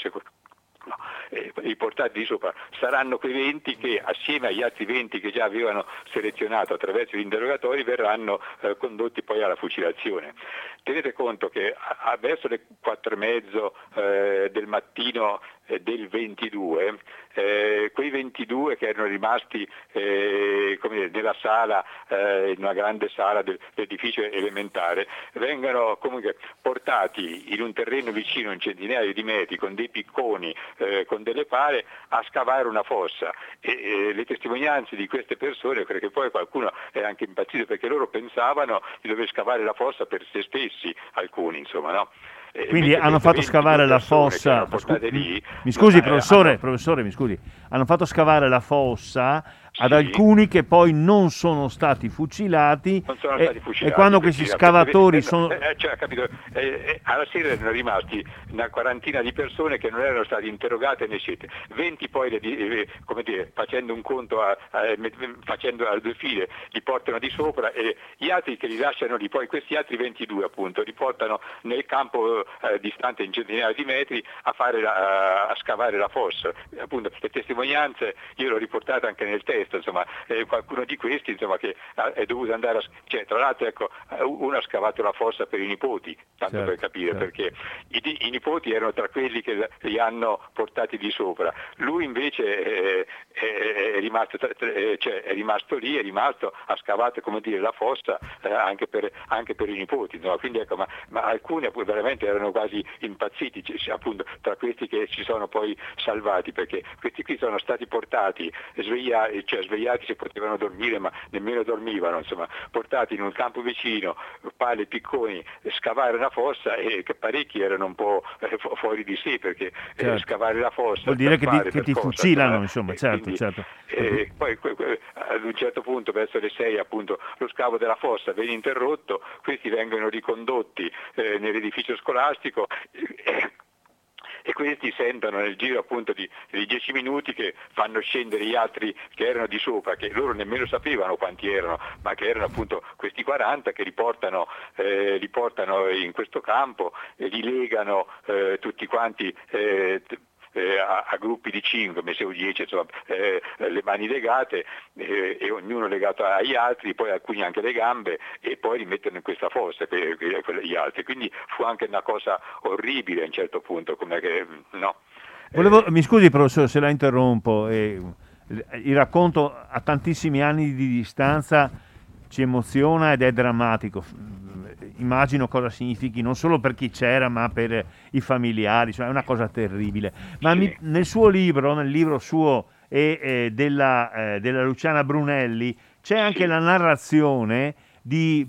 No, eh, i portati di sopra saranno quei 20 che assieme agli altri 20 che già avevano selezionato attraverso gli interrogatori verranno eh, condotti poi alla fucilazione. Tenete conto che a, a verso le 4 e mezzo eh, del mattino del 22, eh, quei 22 che erano rimasti eh, dire, nella sala, eh, in una grande sala del, dell'edificio elementare, vengono comunque portati in un terreno vicino, un centinaio di metri, con dei picconi, eh, con delle pale, a scavare una fossa. E, le testimonianze di queste persone, perché poi qualcuno è anche impazzito perché loro pensavano di dover scavare la fossa per se stessi, alcuni insomma, no? Eh, Quindi hanno fatto scavare la fossa. Lì, mi scusi, professore, professore, mi scusi. Hanno fatto scavare la fossa ad sì. alcuni che poi non sono stati fucilati, sono e, stati fucilati e, quando questi scavatori sono... Eh, eh cioè, eh, eh, alla sera erano rimasti una quarantina di persone che non erano state interrogate né scelte, 20 poi, eh, come dire, facendo un conto, a, a, facendo a due file, li portano di sopra e gli altri che li lasciano lì, poi questi altri 22 appunto li portano nel campo eh, distante in centinaia di metri a, la, a, a scavare la fossa. Appunto, le testimonianze io l'ho riportate anche nel testo testa, insomma, eh, qualcuno di questi insomma, che è dovuto andare a... Cioè, tra l'altro ecco, uno ha scavato la fossa per i nipoti, tanto certo, per capire, certo. perché i, i, nipoti erano tra quelli che li hanno portati di sopra. Lui invece è, è, è, rimasto, cioè, è rimasto, lì, è rimasto, ha scavato come dire, la fossa eh, anche, per, anche, per, i nipoti. No? Quindi, ecco, ma, ma, alcuni veramente erano quasi impazziti, cioè, appunto, tra questi che si sono poi salvati, perché questi qui sono stati portati, svegliati, cioè svegliati se potevano dormire, ma nemmeno dormivano, insomma, portati in un campo vicino, pale picconi, scavare una fossa e parecchi erano un po' eh, fuori di sé perché eh, certo. scavare la fossa vuol dire che ti, che ti fucilano, insomma, certo, quindi, certo. Eh, poi ad un certo punto verso le 6 appunto lo scavo della fossa viene interrotto, questi vengono ricondotti eh, nell'edificio scolastico e questi sentono nel giro appunto di, di 10 minuti che fanno scendere gli altri che erano di sopra, che loro nemmeno sapevano quanti erano, ma che erano appunto questi 40 che li portano, eh, li portano in questo campo, e li legano eh, tutti quanti eh, eh, a, a, gruppi di 5, messo 10, insomma, eh, le mani legate eh, e ognuno legato agli altri, poi alcuni anche le gambe e poi li mettono in questa fossa per, per gli altri. Quindi fu anche una cosa orribile a un certo punto, come che, no. Volevo, mi scusi professore se la interrompo, eh, il racconto a tantissimi anni di distanza ci emoziona ed è drammatico immagino cosa significhi non solo per chi c'era ma per i familiari, cioè è una cosa terribile. Ma mi, nel suo libro, nel libro suo e eh, della, eh, della, Luciana Brunelli, c'è anche la narrazione di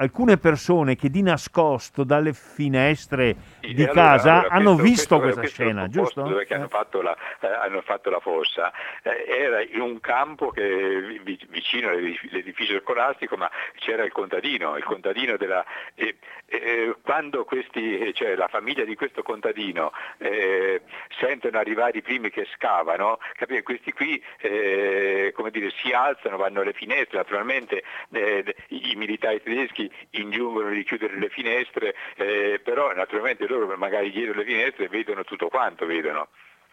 alcune persone che di nascosto dalle finestre sì, di allora, casa allora, hanno questo, visto questo, questa scena, giusto? Dove eh. hanno, fatto la, eh, hanno, fatto la, fossa eh, era in un campo che, vicino all'edificio scolastico, ma c'era il contadino, il contadino della, eh, quando questi, cioè la famiglia di questo contadino eh, sentono arrivare i primi che scavano, capite, questi qui eh, dire, si alzano, vanno alle finestre, naturalmente i militari tedeschi ingiungono di chiudere le finestre, eh, però naturalmente loro magari dietro le finestre vedono tutto quanto vedono.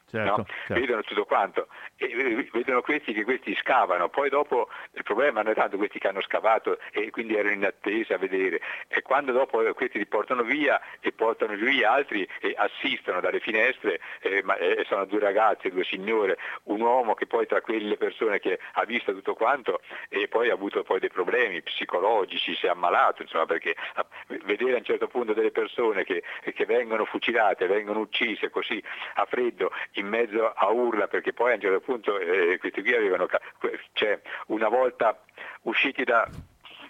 Certo, no? certo. vedono tutto quanto e vedono questi che questi scavano poi dopo il problema non è tanto questi che hanno scavato e quindi erano in attesa a vedere e quando dopo questi li portano via e portano giù gli altri e assistono dalle finestre eh, ma, eh, sono due ragazze, due signore un uomo che poi tra quelle persone che ha visto tutto quanto e poi ha avuto poi dei problemi psicologici si è ammalato insomma perché vedere a un certo punto delle persone che, che vengono fucilate vengono uccise così a freddo in mezzo a urla perché poi a un certo punto eh, questi qui avevano, cioè, una volta usciti da,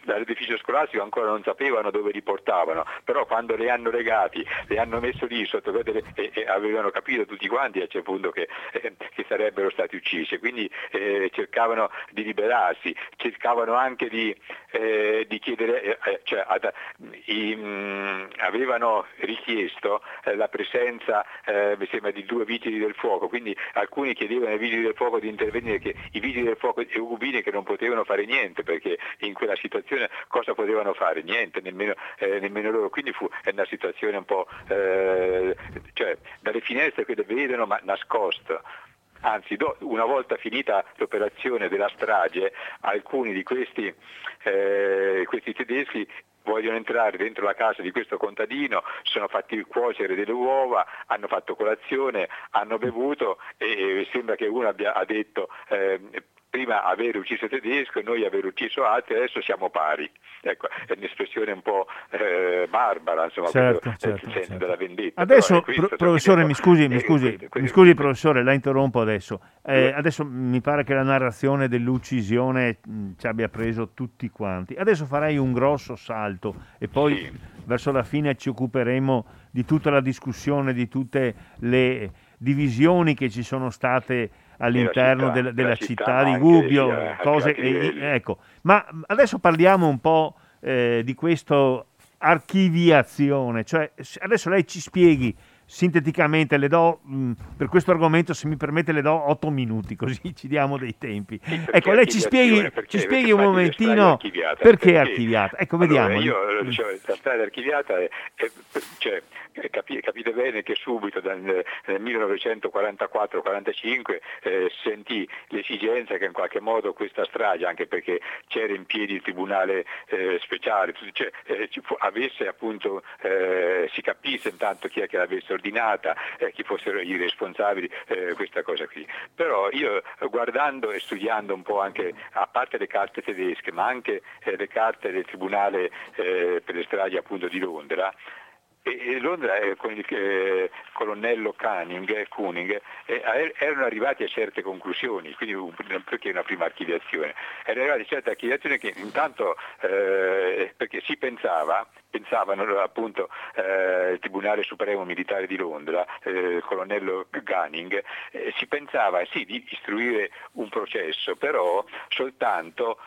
dall'edificio scolastico ancora non sapevano dove li portavano, però quando li hanno legati, li hanno messo lì sotto e, e avevano capito tutti quanti a certo punto che, eh, che sarebbero stati uccisi, quindi eh, cercavano di liberarsi, cercavano anche di, eh, di chiedere, eh, eh, cioè, ad, i, mh, mm, avevano richiesto eh, la presenza mi sembra di due vigili del fuoco, quindi alcuni chiedevano ai vigili del fuoco di intervenire, che i vigili del fuoco e cubini che non potevano fare niente perché in quella situazione situazione cosa potevano fare? Niente, nemmeno, eh, nemmeno loro. Quindi fu una situazione un po', eh, cioè dalle finestre che le vedono ma nascosto. Anzi, do, una volta finita l'operazione della strage, alcuni di questi, eh, questi tedeschi vogliono entrare dentro la casa di questo contadino, sono fatti cuocere delle uova, hanno fatto colazione, hanno bevuto e sembra che uno abbia ha detto eh, prima aver ucciso tedesco e noi aver ucciso altri, adesso siamo pari. Ecco, è un'espressione un po' eh, barbara, insomma, certo, certo, il senso certo. della vendetta. Adesso, pro- professore, mi scusi, mi scusi, questo, questo, mi scusi professore, la interrompo adesso. Eh, adesso mi pare che la narrazione dell'uccisione mh, ci abbia preso tutti quanti. Adesso farei un grosso salto e poi sì. verso la fine ci occuperemo di tutta la discussione, di tutte le divisioni che ci sono state all'interno della città, della città, città di Gubbio, anche, cose, e, ecco. ma adesso parliamo un po' eh, di questo archiviazione, cioè adesso lei ci spieghi sinteticamente le do, mh, per questo argomento se mi permette le do otto minuti così [laughs] ci diamo dei tempi. Sì, ecco, lei ci spieghi, perché, ci spieghi un momentino perché, perché è archiviata. Ecco, allora, vediamo. Io, dicevo, la strada archiviata è, è cioè, capite bene che subito nel 1944-45 eh, sentì l'esigenza che in qualche modo questa strage, anche perché c'era in piedi il tribunale eh, speciale, cioè, eh, avesse appunto, eh, si capisse intanto chi è che l'avesse ordinata, eh, chi fossero i responsabili, eh, questa cosa qui. Però io guardando e studiando un po' anche, a parte le carte tedesche, ma anche le carte del tribunale per le stragi appunto di Londra, e Londra eh, con il eh, colonnello Canning, eh, Kuning eh, erano arrivati a certe conclusioni, quindi perché una prima archiviazione? Erano arrivati a certe archiviazioni che intanto eh, perché si pensava, pensavano appunto eh, il Tribunale Supremo Militare di Londra, il colonnello Gunning, si pensava sì di istruire un processo, però soltanto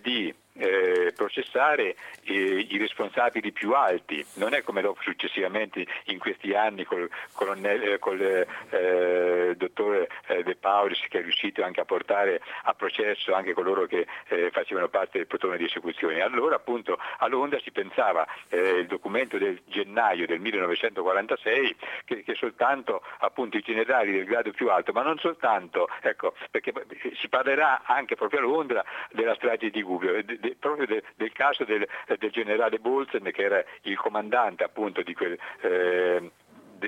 di eh, processare eh, i responsabili più alti, non è come dopo successivamente in questi anni col, colonnello, eh, col eh, dottor eh, De Paulis che è riuscito anche a portare a processo anche coloro che eh, facevano parte del plotone di esecuzione. Allora appunto a Londra si pensava, il documento del gennaio del 1946, che, che soltanto appunto i generali del grado più alto, ma non soltanto, ecco, perché si parlerà anche proprio a Londra della strage di Gubbio, de, proprio de, del caso del, del, generale Bolzen che era il comandante appunto di quel... Eh,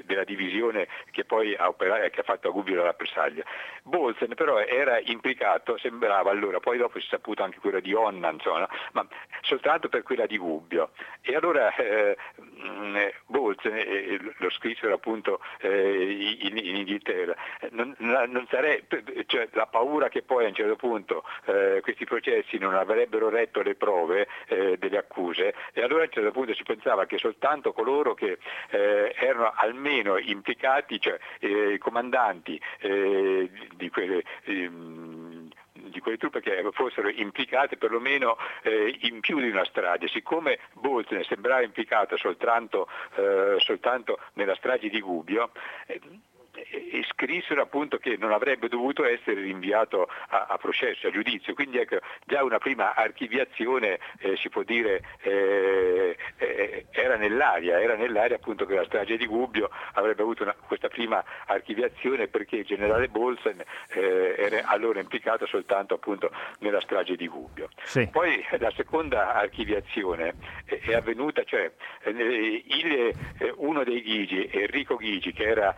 della divisione che poi ha, operato, che ha fatto a Gubbio la rappresaglia. Bolzen però era implicato, sembrava allora, poi dopo si è saputo anche quella di Onna, insomma, ma soltanto per quella di Gubbio. E allora eh, mm, Bolzen, eh, lo scrissero appunto eh, in, in, Inghilterra, non, non sarebbe, cioè, la paura che poi a un certo punto eh, questi processi non avrebbero retto le prove eh, delle accuse e allora a un certo punto si pensava che soltanto coloro che eh, erano almeno implicati, cioè i comandanti di quelle ehm, di quelle truppe che fossero implicate perlomeno eh, in più di una strage. Siccome Bolton sembrava implicato soltanto, eh, soltanto nella strage di Gubbio, eh, e scrissero appunto che non avrebbe dovuto essere rinviato a, a processo, a giudizio, quindi ecco, già una prima archiviazione eh, si può dire eh, eh, era nell'aria, era nell'aria appunto che la strage di Gubbio avrebbe avuto una, questa prima archiviazione perché il generale Bolsen eh, era allora implicato soltanto appunto nella strage di Gubbio. Sì. Poi la seconda archiviazione è avvenuta, cioè il, eh, uno dei Ghigi, Enrico Ghigi, che era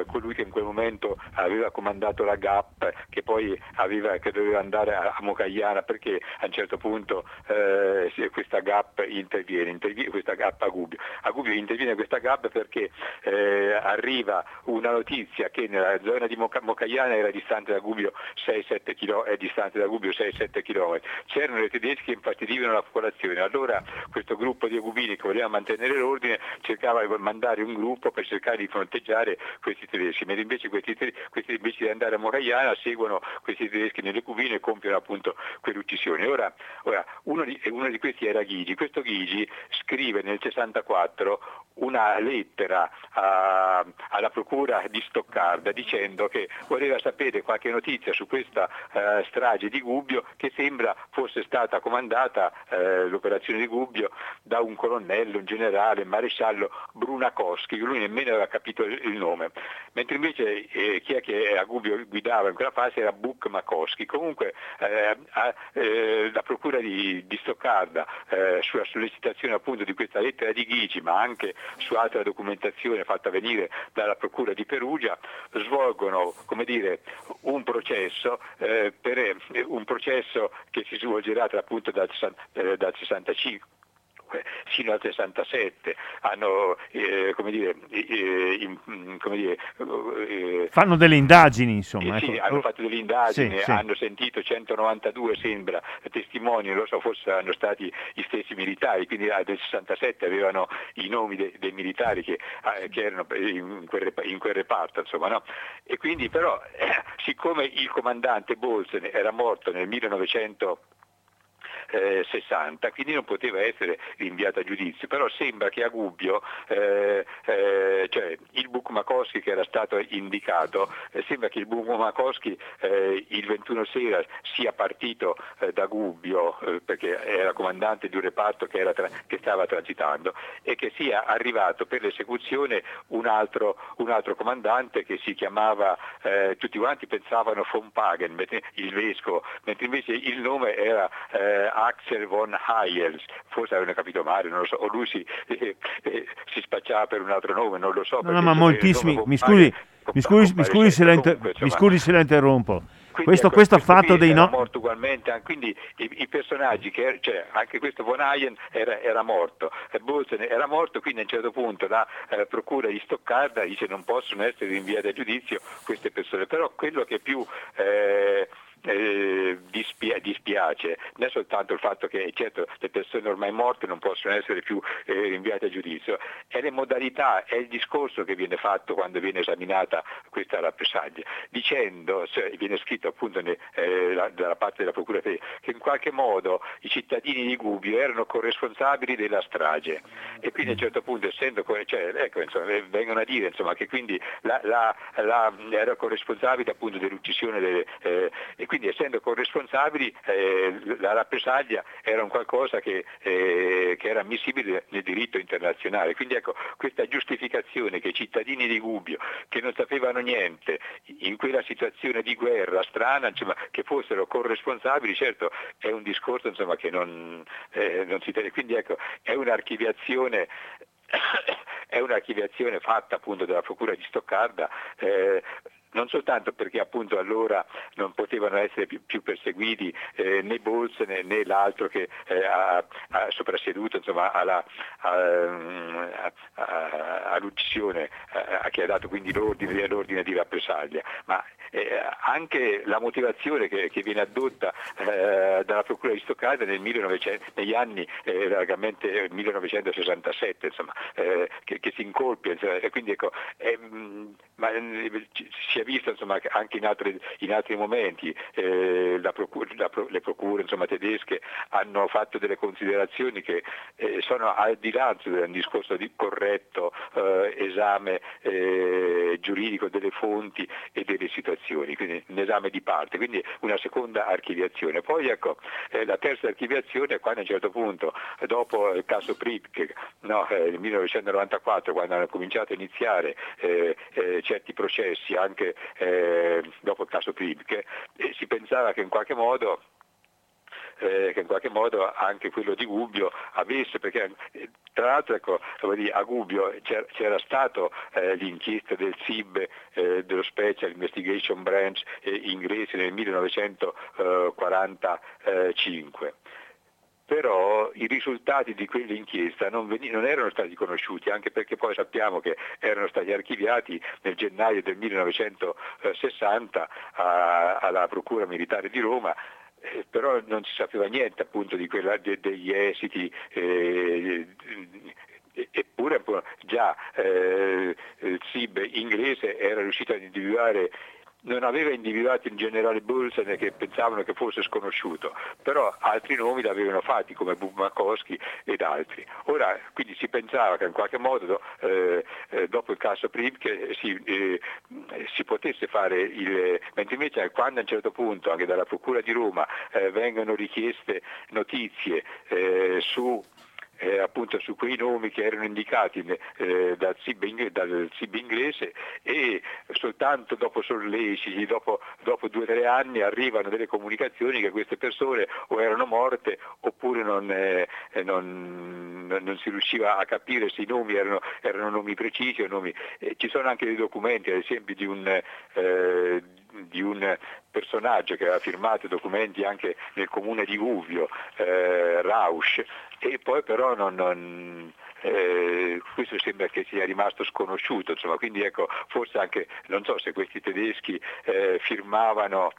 eh, colui che in quel momento aveva comandato la GAP, che poi aveva, che doveva andare a, a Mocagliana perché a un certo punto eh, questa GAP interviene, interviene, questa GAP a Gubbio. A Gubbio interviene questa GAP perché eh, arriva una notizia che nella zona di Moca, Mocagliana era distante da Gubbio 6-7 km, è distante da Gubbio 6-7 km. C'erano le tedesche che infastidivano la popolazione, allora questo gruppo di agubini che voleva mantenere l'ordine cercava di mandare un gruppo per cercare di fronteggiare questi tedeschi, mentre invece questi, questi invece di andare a Moragliana seguono questi tedeschi nelle cubine e compiono appunto quelle uccisioni. Ora, ora uno, di, uno, di, questi era Ghigi, questo Ghigi scrive nel 64 una lettera a, alla procura di Stoccarda dicendo che voleva sapere qualche notizia su questa uh, strage di Gubbio che sembra fosse stata comandata uh, l'operazione di Gubbio da un colonnello, un generale, maresciallo Brunakowski, lui nemmeno aveva capito il nome mentre invece eh, chi è che a Gubbio guidava in quella fase era Buck Makowski. Comunque eh, eh, la procura di, di Stoccarda eh, sulla sollecitazione appunto di questa lettera di Ghigi ma anche su altra documentazione fatta venire dalla procura di Perugia svolgono dire, un processo, eh, per, un processo che si svolgerà tra, appunto dal, dal 65 sino al 67 hanno eh, come dire, eh, in, mm, come dire eh, fanno delle indagini insomma sì, ecco. hanno fatto delle indagini sì, sì. hanno sentito 192 sembra testimoni non lo so forse saranno stati i stessi militari quindi ah, del 67 avevano i nomi de, dei militari che, ah, che erano in quel, in quel, reparto insomma no? e quindi però siccome il comandante Bolsen era morto nel 1900 eh, 60, quindi non poteva essere rinviato a giudizio, però sembra che a Gubbio, eh, eh, cioè il Bukmakowski che era stato indicato, eh, sembra che il Bukmakowski eh, il 21 sera sia partito eh, da Gubbio perché era comandante di un reparto che, tra- che, stava transitando e che sia arrivato per l'esecuzione un altro, un altro comandante che si chiamava, tutti quanti pensavano von Pagen, il vescovo, mentre invece il nome era Axel von Hayels, forse avevano capito male, non lo so, o lui si, eh, [laughs] eh, si spacciava per un altro nome, non lo so. No, no ma moltissimi, mi scusi, mi scusi, mi scusi, se, la inter- mi scusi se la interrompo. Quindi, questo, ecco, questo, questo fatto dei no... morto ugualmente, quindi i, i personaggi, che, cioè, anche questo von Hayen era, era morto, Bolsen era morto, quindi a un certo punto la eh, procura di Stoccarda dice non possono essere rinviate a giudizio queste persone, però quello che più... Eh, eh, dispia- dispiace, non è soltanto il fatto che certo le persone ormai morte non possono essere più eh, rinviate a giudizio, è le modalità, è il discorso che viene fatto quando viene esaminata questa rappresaglia, dicendo, cioè, viene scritto appunto ne, eh, la, dalla parte della Procura che in qualche modo i cittadini di Gubbio erano corresponsabili della strage. E quindi a un certo punto essendo, cioè, ecco, insomma, vengono a dire insomma, che quindi la, la, la, era corresponsabile appunto dell'uccisione delle, eh, quindi essendo corresponsabili eh, la rappresaglia era un qualcosa che, eh, che, era ammissibile nel diritto internazionale. Quindi ecco, questa giustificazione che i cittadini di Gubbio, che non sapevano niente, in quella situazione di guerra strana, insomma, che fossero corresponsabili, certo è un discorso insomma, che non, eh, non si tiene. Quindi ecco, è un'archiviazione [coughs] è un'archiviazione fatta appunto dalla Procura di Stoccarda eh, non soltanto perché appunto allora non potevano essere più, più perseguiti eh, né Bolz né, né, l'altro che eh, ha, ha, soprasseduto insomma, alla, a, a, all'uccisione, a, che ha dato quindi l'ordine, l'ordine di rappresaglia, ma eh, anche la motivazione che, che viene addotta eh, dalla Procura di Stoccarda nel 1900, negli anni eh, largamente 1967, insomma, eh, che, che, si incolpia, insomma, quindi ecco, mh, ma, si è visto insomma, anche in altri, in altri momenti, eh, la procura, la, le procure insomma, tedesche hanno fatto delle considerazioni che eh, sono al di là del discorso di corretto esame giuridico delle fonti e delle situazioni quindi un esame di parte, quindi una seconda archiviazione. Poi ecco, eh, la terza archiviazione è quando a un certo punto, dopo il caso Pripke, no, eh, nel 1994, quando hanno cominciato a iniziare eh, eh certi processi, anche eh, dopo il caso Pripke, eh, si pensava che in qualche modo eh, che in qualche modo anche quello di Gubbio avesse, perché eh, tra l'altro ecco, a Gubbio c'era, c'era stato eh, l'inchiesta del SIB, dello Special Investigation Branch inglese nel 1945 però i risultati di quell'inchiesta non, veni- non, erano stati conosciuti, anche perché poi sappiamo che erano stati archiviati nel gennaio del 1960 a- alla Procura Militare di Roma eh, però non si sapeva niente appunto di quella, de, degli esiti, eh, eppure già eh, il SIB inglese era riuscito ad individuare non aveva individuato il generale Bulsen che pensavano che fosse sconosciuto, però altri nomi l'avevano fatti come Bubmakowski ed altri. Ora quindi si pensava che in qualche modo eh, eh, dopo il caso Pripke si, eh, si, potesse fare il... mentre invece quando a un certo punto anche dalla Procura di Roma eh, vengono richieste notizie eh, su eh, appunto su quei nomi che erano indicati eh, dal, SIB, inglese e soltanto dopo solleciti, dopo, dopo due o tre anni arrivano delle comunicazioni che queste persone o erano morte oppure non, eh, non, non si riusciva a capire se i nomi erano, erano nomi precisi o nomi. ci sono anche dei documenti, ad esempio di un, eh, di un personaggio che aveva firmato documenti anche nel comune di Guvio, eh, Rausch, e poi però non, non eh, questo sembra che sia rimasto sconosciuto, insomma, quindi ecco, forse anche, non so se questi tedeschi eh, firmavano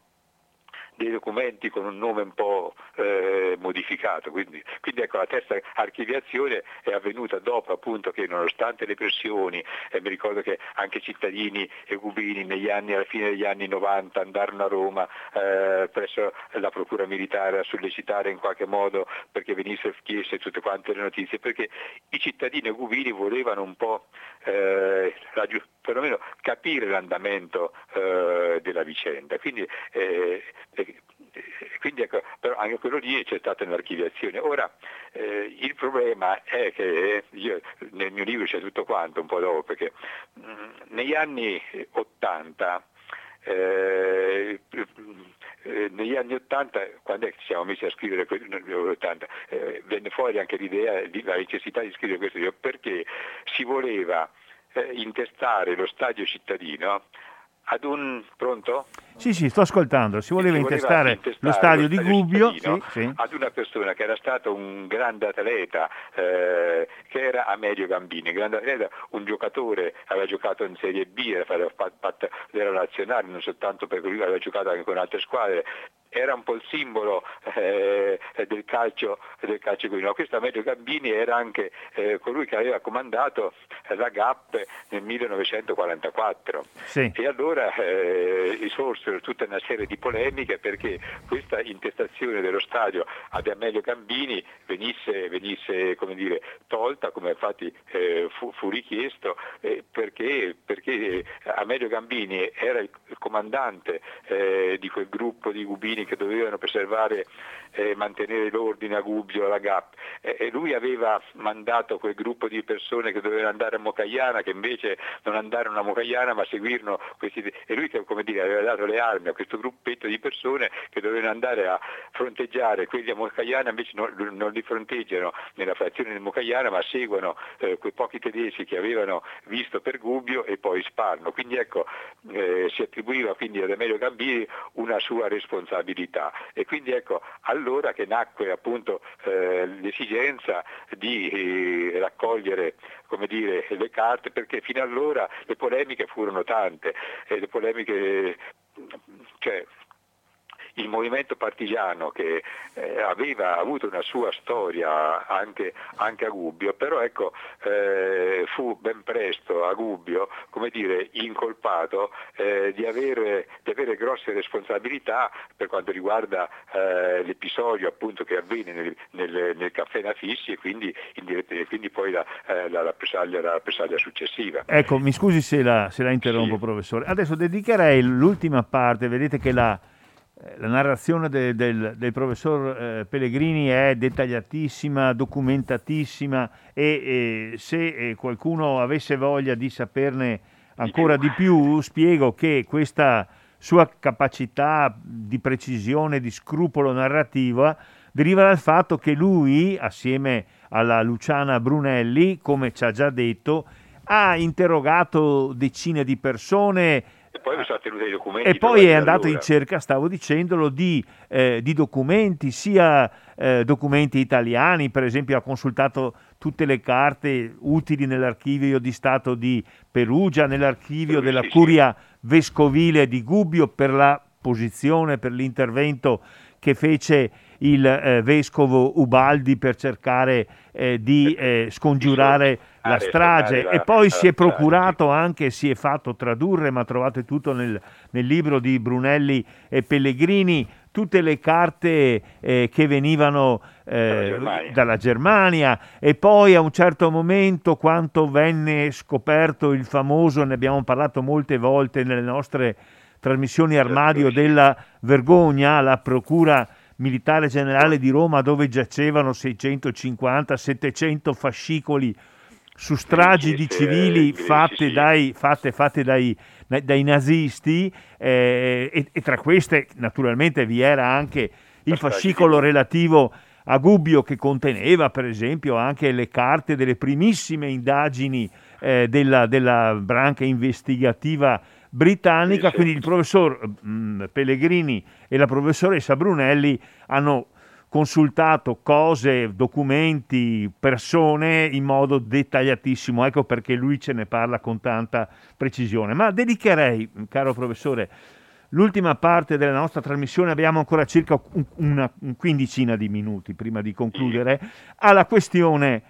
dei documenti con un nome un po' eh, modificato. Quindi, quindi, ecco, la terza archiviazione è avvenuta dopo appunto che nonostante le pressioni, eh, mi ricordo che anche cittadini e cubini negli anni, alla fine degli anni 90 andarono a Roma eh, presso la procura militare a sollecitare in qualche modo perché venissero chieste tutte quante le notizie, perché i cittadini e cubini volevano un po' eh, perlomeno capire l'andamento eh, della vicenda. Quindi, eh, quindi ecco, però anche quello lì c'è stata un'archiviazione. Ora eh, il problema è che io, nel mio libro c'è tutto quanto un po' dopo, perché mh, mm, negli anni 80 eh, eh, negli anni 80, quando ci siamo messi a scrivere 80, eh, venne fuori anche l'idea, la necessità di scrivere questo libro perché si voleva eh, intestare lo stadio cittadino ad un pronto? Sì, sì, sto ascoltando. Si voleva, si voleva intestare, intestare, lo stadio, lo stadio di Gubbio sì, sì. ad una persona che era stato un grande atleta, eh, che era Amelio Gambini, grande atleta, un giocatore, aveva giocato in Serie B, era, era nazionale, non soltanto perché lui aveva giocato anche con altre squadre, era un po' il simbolo eh, del calcio del calcio guino. Questo Amelio Gambini era anche eh, colui che aveva comandato la GAP nel 1944 sì. e allora eh, sorsero tutta una serie di polemiche perché questa intestazione dello stadio ad Amelio Gambini venisse, venisse come dire, tolta come infatti eh, fu, fu, richiesto eh, perché, perché, Amelio Gambini era il comandante eh, di quel gruppo di Gubini che dovevano preservare eh, mantenere l'ordine a Gubbio, alla GAP. E, e lui aveva mandato quel gruppo di persone che dovevano andare a Mocagliana, che invece non andarono a Mocagliana ma seguirono questi... E lui come dire, aveva dato le armi a questo gruppetto di persone che dovevano andare a fronteggiare quelli a Mocagliana, invece non, non li fronteggiano nella frazione di Mocagliana ma seguono eh, quei pochi tedeschi che avevano visto per Gubbio e poi sparano. Quindi ecco, eh, si attribuiva quindi ad Amelio Gambini una sua responsabilità. E quindi ecco, allora che nacque appunto eh, l'esigenza di eh, raccogliere dire, le carte perché fino allora le polemiche furono tante, e le polemiche cioè, il movimento partigiano che eh, aveva avuto una sua storia anche, anche a Gubbio, però ecco, eh, fu ben presto a Gubbio come dire, incolpato eh, di, avere, di, avere, grosse responsabilità per quanto riguarda eh, l'episodio appunto, che avvenne nel, nel, nel caffè Nafissi e quindi, quindi poi la, eh, la, rappresaglia, la, rappresaglia, successiva. Ecco, mi scusi se la, se la interrompo sì. professore. Adesso dedicherei l'ultima parte, vedete che la la narrazione de, del, del, professor eh, Pellegrini è dettagliatissima, documentatissima e, e se eh, qualcuno avesse voglia di saperne ancora di più, spiego che questa sua capacità di precisione, di scrupolo narrativa deriva dal fatto che lui, assieme alla Luciana Brunelli, come ci ha già detto, ha interrogato decine di persone, e poi mi sono tenuto i documenti. E poi è andato allora. in cerca, stavo dicendolo, di, eh, di documenti, sia eh, documenti italiani, per esempio ha consultato tutte le carte utili nell'archivio di Stato di Perugia, nell'archivio sì, della sì, Curia sì. Vescovile di Gubbio per la posizione, per l'intervento che fece il eh, vescovo Ubaldi per cercare eh, di eh, scongiurare la strage e poi si è procurato anche, si è fatto tradurre, ma trovate tutto nel, nel libro di Brunelli e Pellegrini, tutte le carte eh, che venivano eh, dalla, Germania. dalla, Germania. e poi a un certo momento quando venne scoperto il famoso, ne abbiamo parlato molte volte nelle nostre trasmissioni armadio della vergogna, la procura militare generale di Roma dove giacevano 650-700 fascicoli su stragi di civili fatte dai, fatte, fatte dai, dai nazisti eh, e, e, tra queste naturalmente vi era anche il fascicolo relativo a Gubbio che conteneva per esempio anche le carte delle primissime indagini eh, della, della, branca investigativa britannica, quindi il professor mh, mm, Pellegrini e la professoressa Brunelli hanno consultato cose, documenti, persone in modo dettagliatissimo, ecco perché lui ce ne parla con tanta precisione. Ma dedicherei, caro professore, l'ultima parte della nostra trasmissione, abbiamo ancora circa una quindicina di minuti prima di concludere, alla questione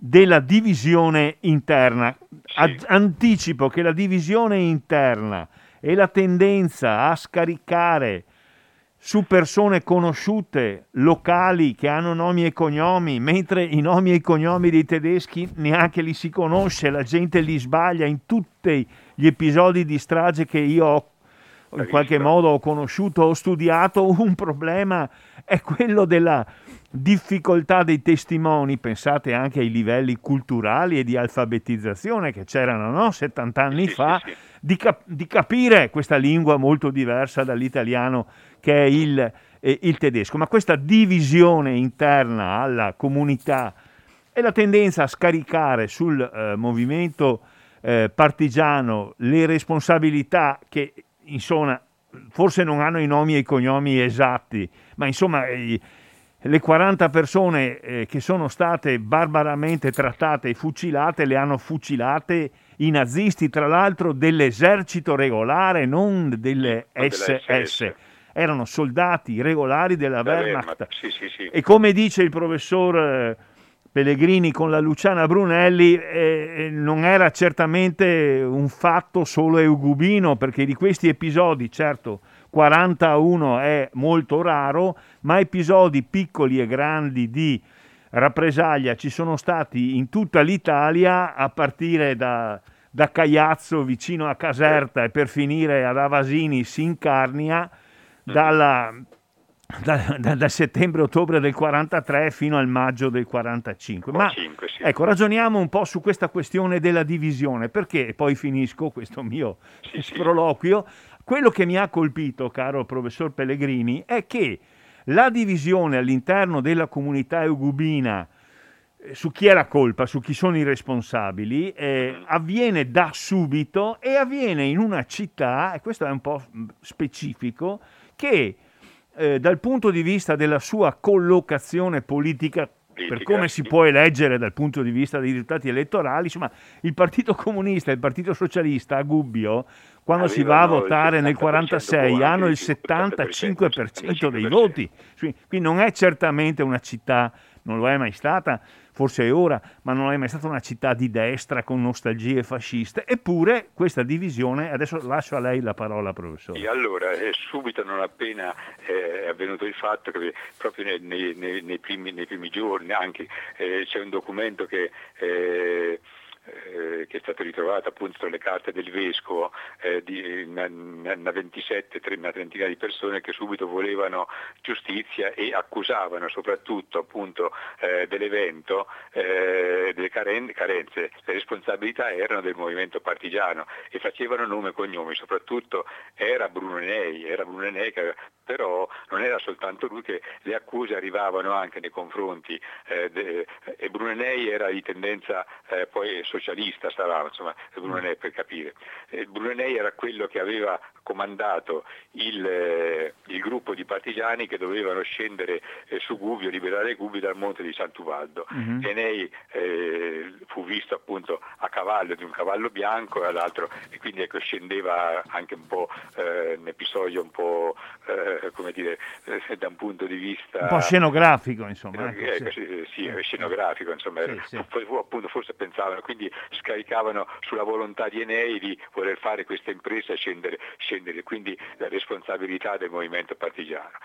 della divisione interna. Sì. Anticipo che la divisione interna e la tendenza a scaricare su persone conosciute, locali, che hanno nomi e cognomi, mentre i nomi e i cognomi dei tedeschi neanche li si conosce, la gente li sbaglia in tutti gli episodi di strage che io ho in qualche modo ho conosciuto, ho studiato, un problema è quello della difficoltà dei testimoni, pensate anche ai livelli culturali e di alfabetizzazione che c'erano no? 70 anni fa. Di, cap- di, capire questa lingua molto diversa dall'italiano che è il, eh, il, tedesco. Ma questa divisione interna alla comunità e la tendenza a scaricare sul eh, movimento eh, partigiano le responsabilità che insomma forse non hanno i nomi e i cognomi esatti, ma insomma le 40 persone eh, che sono state barbaramente trattate e fucilate le hanno fucilate i nazisti, tra l'altro dell'esercito regolare, non delle SS. Erano soldati regolari della Wehrmacht. Sì, sì, sì. E come dice il professor eh, Pellegrini con la Luciana Brunelli, eh, eh, non era certamente un fatto solo eugubino, perché di questi episodi, certo, 41 è molto raro, ma episodi piccoli e grandi di rappresaglia ci sono stati in tutta l'Italia, a partire da, da Cagliazzo vicino a Caserta e per finire ad Avasini, Sincarnia, dalla, da, da, da settembre-ottobre del 43 fino al maggio del 45. Ma 5, sì. ecco, ragioniamo un po' su questa questione della divisione, perché poi finisco questo mio sì, sproloquio. Sì. Quello che mi ha colpito, caro professor Pellegrini, è che la divisione all'interno della comunità eugubina eh, su chi è la colpa, su chi sono i responsabili, eh, avviene da subito e avviene in una città, e questo è un po' specifico, che eh, dal punto di vista della sua collocazione politica per come si può eleggere dal punto di vista dei risultati elettorali, insomma, il Partito Comunista e il Partito Socialista a Gubbio quando si va a votare nel 46 hanno il 75% dei voti, quindi non è certamente una città, non lo è mai stata, forse è ora, ma non è mai stata una città di destra con nostalgie fasciste, eppure questa divisione, adesso lascio a lei la parola professore. E allora, eh, subito non appena eh, è avvenuto il fatto che proprio nei, nei, nei, primi, nei primi, giorni anche eh, c'è un documento che eh, che è stato ritrovato appunto tra le carte del vescovo eh, di una, una 27, una trentina di persone che subito volevano giustizia e accusavano soprattutto appunto eh, dell'evento eh, delle caren- carenze, le responsabilità erano del movimento partigiano e facevano nome e cognomi, soprattutto era Bruno Nei, era Bruno Enei che però non era soltanto lui che le accuse arrivavano anche nei confronti eh, de- e Bruno Nei era di tendenza poi socialista sarà, insomma, Brunei per capire. Eh, Brunei era quello che aveva comandato il, eh, il, gruppo di partigiani che dovevano scendere eh, su Gubbio, liberare Gubbio dal monte di Sant'Uvaldo. Uh-huh. Enei eh, fu visto appunto a cavallo di un cavallo bianco e, e quindi ecco, scendeva anche un po' eh, un episodio un po' eh, come dire da un punto di vista un po' scenografico insomma ecco, sì, sì, scenografico insomma sì, sì. appunto forse pensavano quindi scaricavano sulla volontà di Enei di voler fare questa impresa scendere, scendere, quindi la responsabilità del movimento partigiano.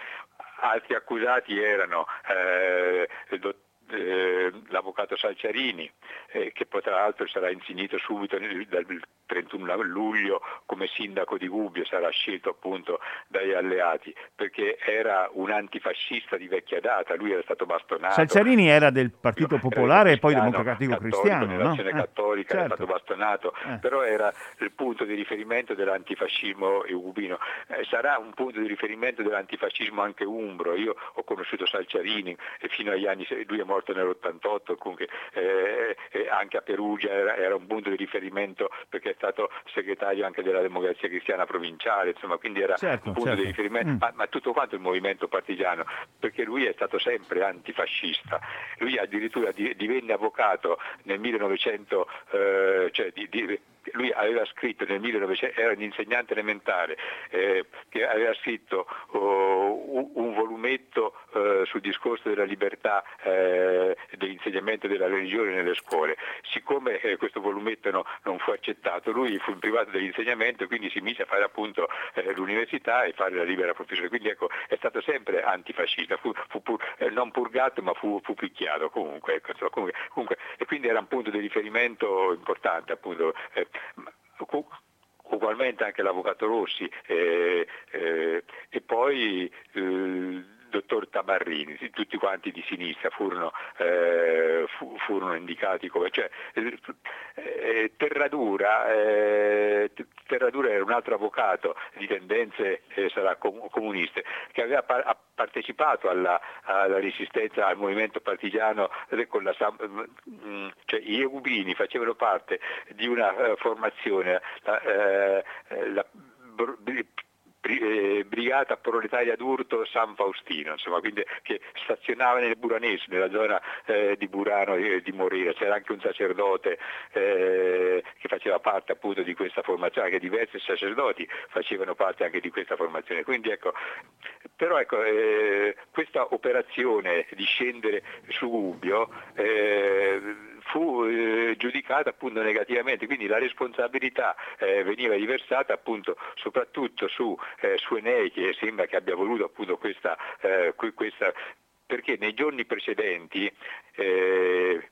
Altri accusati erano eh, il dottor eh, l'avvocato Salciarini, eh, che poi tra l'altro sarà insignito subito dal 31 luglio come sindaco di Gubbio, sarà scelto appunto dagli alleati, perché era un antifascista di vecchia data, lui era stato bastonato. Salciarini era del Partito Popolare e poi democratico cristiano. Dell'azione no? cattolica, eh, certo. era stato bastonato, eh. però era il punto di riferimento dell'antifascismo eugubino. Eh, sarà un punto di riferimento dell'antifascismo anche umbro, io ho conosciuto Salciarini e fino agli anni, lui è morto morto nell'88, comunque eh, eh, anche a Perugia era, era, un punto di riferimento perché è stato segretario anche della democrazia cristiana provinciale, insomma, quindi era certo, un punto certo. di riferimento, mm. ma, ma, tutto quanto il movimento partigiano, perché lui è stato sempre antifascista, lui addirittura divenne avvocato nel 1900, eh, cioè di, di, lui aveva scritto nel 1900, era un insegnante elementare, eh, che aveva scritto oh, un volumetto eh, sul discorso della libertà eh, dell'insegnamento della religione nelle scuole. Siccome eh, questo volumetto no, non fu accettato, lui fu privato dell'insegnamento, quindi si mise a fare appunto eh, l'università e fare la libera professione. Quindi ecco, è stato sempre antifascista, fu, fu pur, eh, non purgato ma fu, fu picchiato comunque, ecco, insomma, comunque, comunque, e quindi era un punto di riferimento importante appunto. Eh, ugualmente anche l'avvocato Rossi eh, eh, e poi il dottor Tabarrini, tutti quanti di sinistra furono, eh, fu, furono indicati come... Cioè, eh, Terradura, eh, Terradura era un altro avvocato di tendenze eh, sarà com- comuniste che aveva par- partecipato alla, alla, resistenza al movimento partigiano con la, mm, cioè i Eubini facevano parte di una uh, formazione la, la, eh, brigata proletaria d'urto San Faustino, insomma, quindi, che stazionava nel Buranese, nella zona eh, di Burano e di Morena, c'era anche un sacerdote eh, che faceva parte appunto di questa formazione, anche diversi sacerdoti facevano parte anche di questa formazione. Quindi, ecco, però ecco, eh, questa operazione di scendere su Gubbio eh, fu eh, giudicata appunto negativamente, quindi la responsabilità eh, veniva riversata appunto soprattutto su, eh, su Enei che sembra che abbia voluto appunto questa, eh, questa perché nei giorni precedenti eh,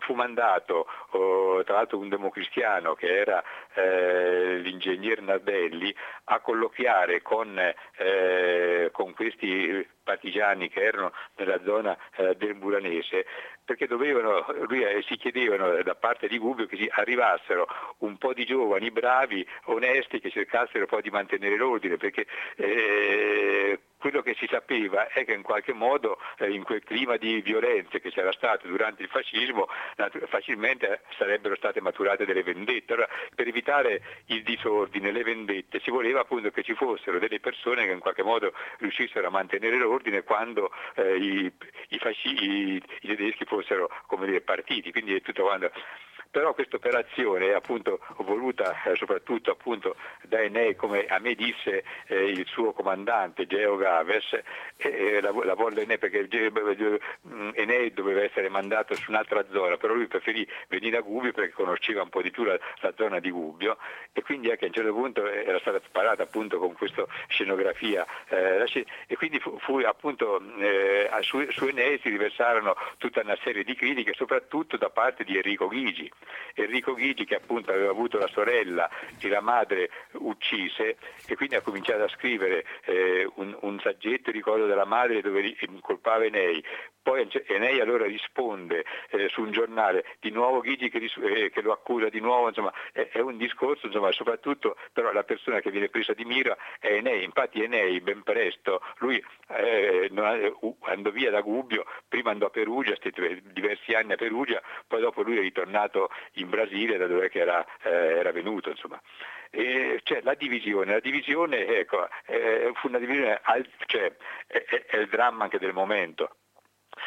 fu mandato oh, tra l'altro un democristiano che era eh, l'ingegner Nardelli a colloquiare con, eh, con, questi partigiani che erano nella zona eh, del Buranese perché dovevano, lui, eh, si chiedevano da parte di Gubbio che arrivassero un po' di giovani bravi, onesti, che cercassero poi di mantenere l'ordine, perché eh, quello che si sapeva è che in qualche modo eh, in quel clima di violenze che c'era stato durante il fascismo facilmente sarebbero state maturate delle vendette. Allora, per evitare il disordine, le vendette, si voleva appunto che ci fossero delle persone che in qualche modo riuscissero a mantenere l'ordine quando eh, i, i, fasci, i, i tedeschi fossero dire, partiti, quindi è tutto quando però questa operazione appunto voluta eh, soprattutto appunto da Enei come a me disse eh, il suo comandante Geo Gaves eh, la, la volle Enei perché mm, Enei doveva essere mandato su un'altra zona però lui preferì venire a Gubbio perché conosceva un po' di più la, la zona di Gubbio. E quindi anche a un certo punto era stata sparata appunto con questa scenografia eh, e quindi fu, fu appunto eh, su, su Enei si riversarono tutta una serie di critiche soprattutto da parte di Enrico Ghigi Enrico Ghigi che appunto aveva avuto la sorella e la madre uccise e quindi ha cominciato a scrivere eh, un, un, saggetto, ricordo della madre dove incolpava Enei. Poi Enei allora risponde eh, su un giornale, di nuovo Ghigi che, eh, che, lo accusa di nuovo, insomma è, è un discorso, insomma, soprattutto però la persona che viene presa di mira è Enei, infatti Enei ben presto, lui eh, andò via da Gubbio, prima andò a Perugia, stette diversi anni a Perugia, poi dopo lui è ritornato in Brasile da dove era, eh, era, venuto. Insomma. E, cioè, la divisione, la divisione ecco, eh, fu una divisione, cioè, è, è, è il dramma anche del momento.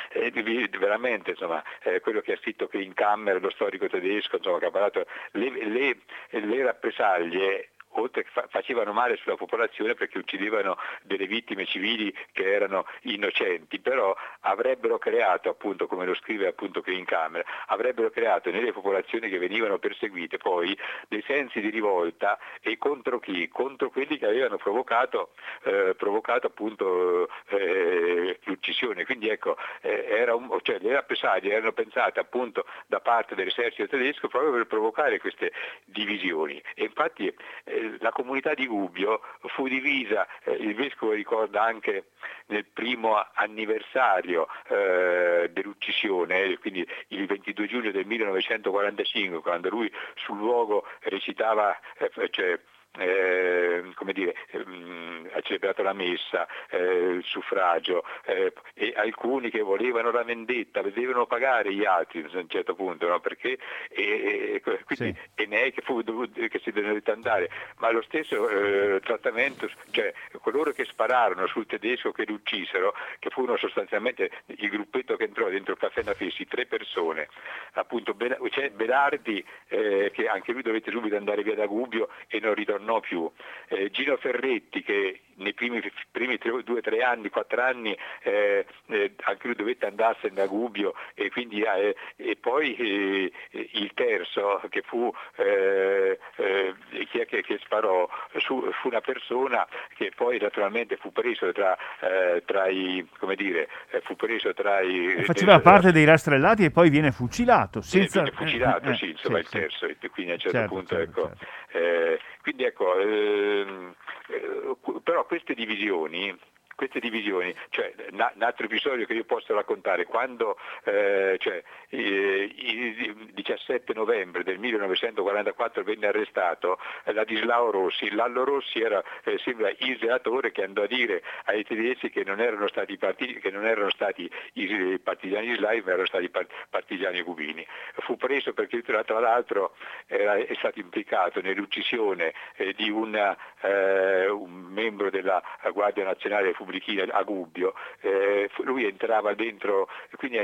Eh, veramente insomma, eh, quello che ha scritto in Kammer, lo storico tedesco, insomma, che ha parlato, le, le, le rappresaglie oltre che fa- facevano male sulla popolazione perché uccidevano delle vittime civili che erano innocenti, però avrebbero creato, appunto, come lo scrive appunto qui in Camera, avrebbero creato nelle popolazioni che venivano perseguite poi dei sensi di rivolta e contro chi? Contro quelli che avevano provocato, eh, provocato appunto eh, l'uccisione. Quindi ecco, eh, un, cioè, le rappresaglie erano pensate appunto da parte dell'esercito tedesco proprio per provocare queste divisioni. E infatti eh, la comunità di Gubbio fu divisa, eh, il vescovo ricorda anche nel primo anniversario eh, dell'uccisione, quindi il 22 giugno del 1945, quando lui sul luogo recitava, eh, cioè, eh, come dire, ehm, ha celebrato la messa, eh, il suffragio eh, e alcuni che volevano la vendetta, vedevano pagare gli altri a un certo punto, no? Perché, e, e, quindi, sì. e ne è che, fu, che si doveva andare, ma lo stesso eh, trattamento, cioè coloro che spararono sul tedesco che lo uccisero, che furono sostanzialmente il gruppetto che entrò dentro il caffè Nafessi, tre persone, appunto c'è Belardi eh, che anche lui dovette subito andare via da Gubbio e non ritornò più, eh, Gino Ferretti che nei primi, primi tre, due, tre anni, quattro anni eh, eh, anche lui dovette andarsene a Gubbio e, quindi, eh, e poi eh, il terzo che fu eh, chi è che, che sparò su, fu una persona che poi naturalmente fu preso tra, tra i come dire fu preso tra i faceva parte dei rastrellati e poi viene fucilato senza... viene fucilato sì, insomma sì, il terzo quindi a un certo certo, punto certo, ecco certo. quindi ecco ehm, però queste divisioni queste divisioni, cioè un altro episodio che io posso raccontare, quando eh, cioè, eh, il 17 novembre del 1944 venne arrestato Ladislao Rossi, Lallo Rossi era eh, sembra il senatore che andò a dire ai tedeschi che non erano stati, partiti, che non erano stati i partigiani islami ma erano stati partigiani cubini. Fu preso perché tra l'altro era, è stato implicato nell'uccisione eh, di una, eh, un membro della Guardia Nazionale Repubblichina a Gubbio, eh, lui entrava dentro, quindi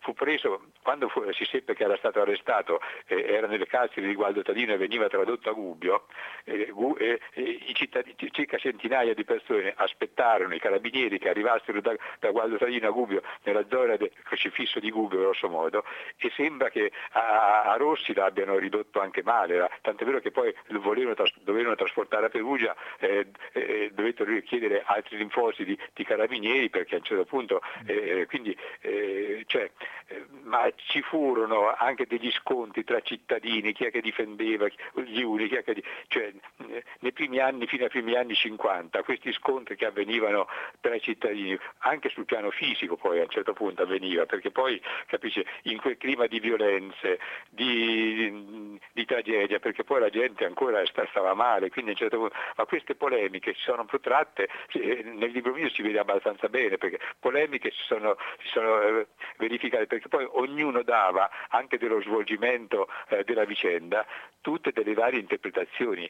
fu preso, quando fu, si seppe che era stato arrestato, eh, era nelle carceri di Gualdo Tadino e veniva tradotto a Gubbio, eh, i cittadini, circa centinaia di persone aspettarono i carabinieri che arrivassero da, da Gualdo Tadino a Gubbio, nella zona del crocifisso di Gubbio grosso modo, e sembra che a, a Rossi l'abbiano ridotto anche male, tant'è vero che poi volevano, dovevano trasportare a Perugia, eh, eh, dovettero chiedere altri rinforzi di, di, carabinieri perché a un certo punto, eh, quindi, eh, cioè, eh, ma ci furono anche degli scontri tra cittadini, chi è che difendeva gli uni, chi è che, cioè, nei primi anni, fino ai primi anni 50, questi scontri che avvenivano tra i cittadini, anche sul piano fisico poi a un certo punto avveniva, perché poi capisce, in quel clima di violenze, di, di tragedia, perché poi la gente ancora stava male, quindi a un certo punto, ma queste polemiche si sono protratte, nel libro mio si vede abbastanza bene, perché polemiche si sono, si sono eh, verificate, perché poi ognuno dava anche dello svolgimento eh, della vicenda tutte delle varie interpretazioni.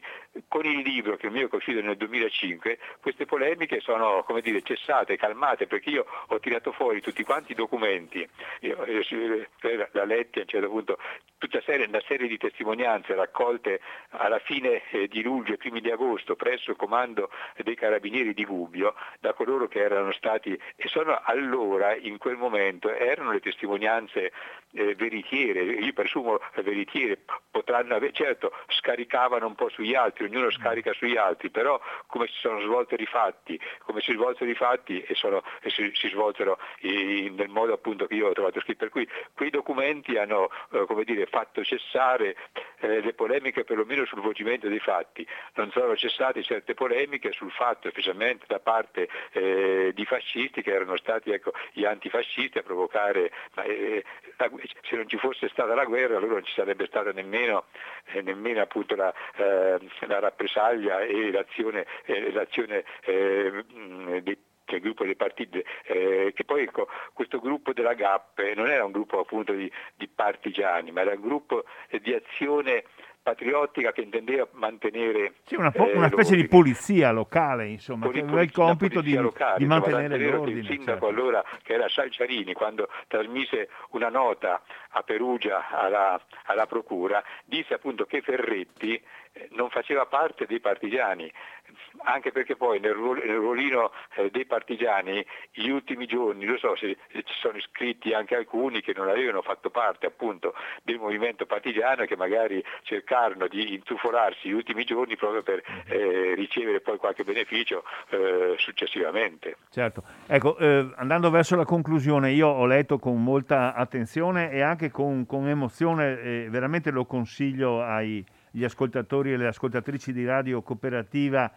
Con il libro che il mio è uscito nel 2005, queste polemiche sono come dire, cessate, calmate, perché io ho tirato fuori tutti quanti i documenti, io, io, la letti a un certo punto, tutta serie, una serie di testimonianze raccolte alla fine eh, di luglio e primi di agosto presso il comando dei carabinieri di Gubbio da coloro che erano stati e sono allora in quel momento erano le testimonianze eh, veritiere, io presumo veritiere, potranno avere, certo scaricavano un po' sugli altri, ognuno scarica sugli altri, però come si sono svolti i fatti, come si svolsero i fatti e, sono, e si, si, svolsero i, nel modo appunto che io ho trovato scritto, per cui quei documenti hanno eh, dire, fatto cessare eh, le polemiche perlomeno sul svolgimento dei fatti, non sono cessate certe polemiche sul fatto, specialmente da parte eh, di fascisti che erano stati ecco, gli antifascisti a provocare, eh, la, se non ci fosse stata la guerra allora non ci sarebbe stata nemmeno, eh, nemmeno la, eh, la, rappresaglia e l'azione, eh, l'azione eh, dei che è il gruppo dei partiti, eh, che poi ecco, questo gruppo della GAP non era un gruppo appunto di, di partigiani, ma era un gruppo di azione patriottica che intendeva mantenere sì, una, po- una specie di polizia locale insomma che aveva il compito di, locale, di mantenere l'ordine il sindaco certo. allora che era Salciarini quando trasmise una nota a Perugia alla, alla procura disse appunto che Ferretti eh, non faceva parte dei partigiani, anche perché poi nel, ruolino eh, dei partigiani gli ultimi giorni, lo so se ci sono iscritti anche alcuni che non avevano fatto parte appunto del movimento partigiano e che magari cercarono di intrufolarsi gli ultimi giorni proprio per eh, ricevere poi qualche beneficio eh, successivamente. Certo, ecco, eh, andando verso la conclusione, io ho letto con molta attenzione e anche con, con emozione, veramente lo consiglio ai gli ascoltatori e le ascoltatrici di Radio Cooperativa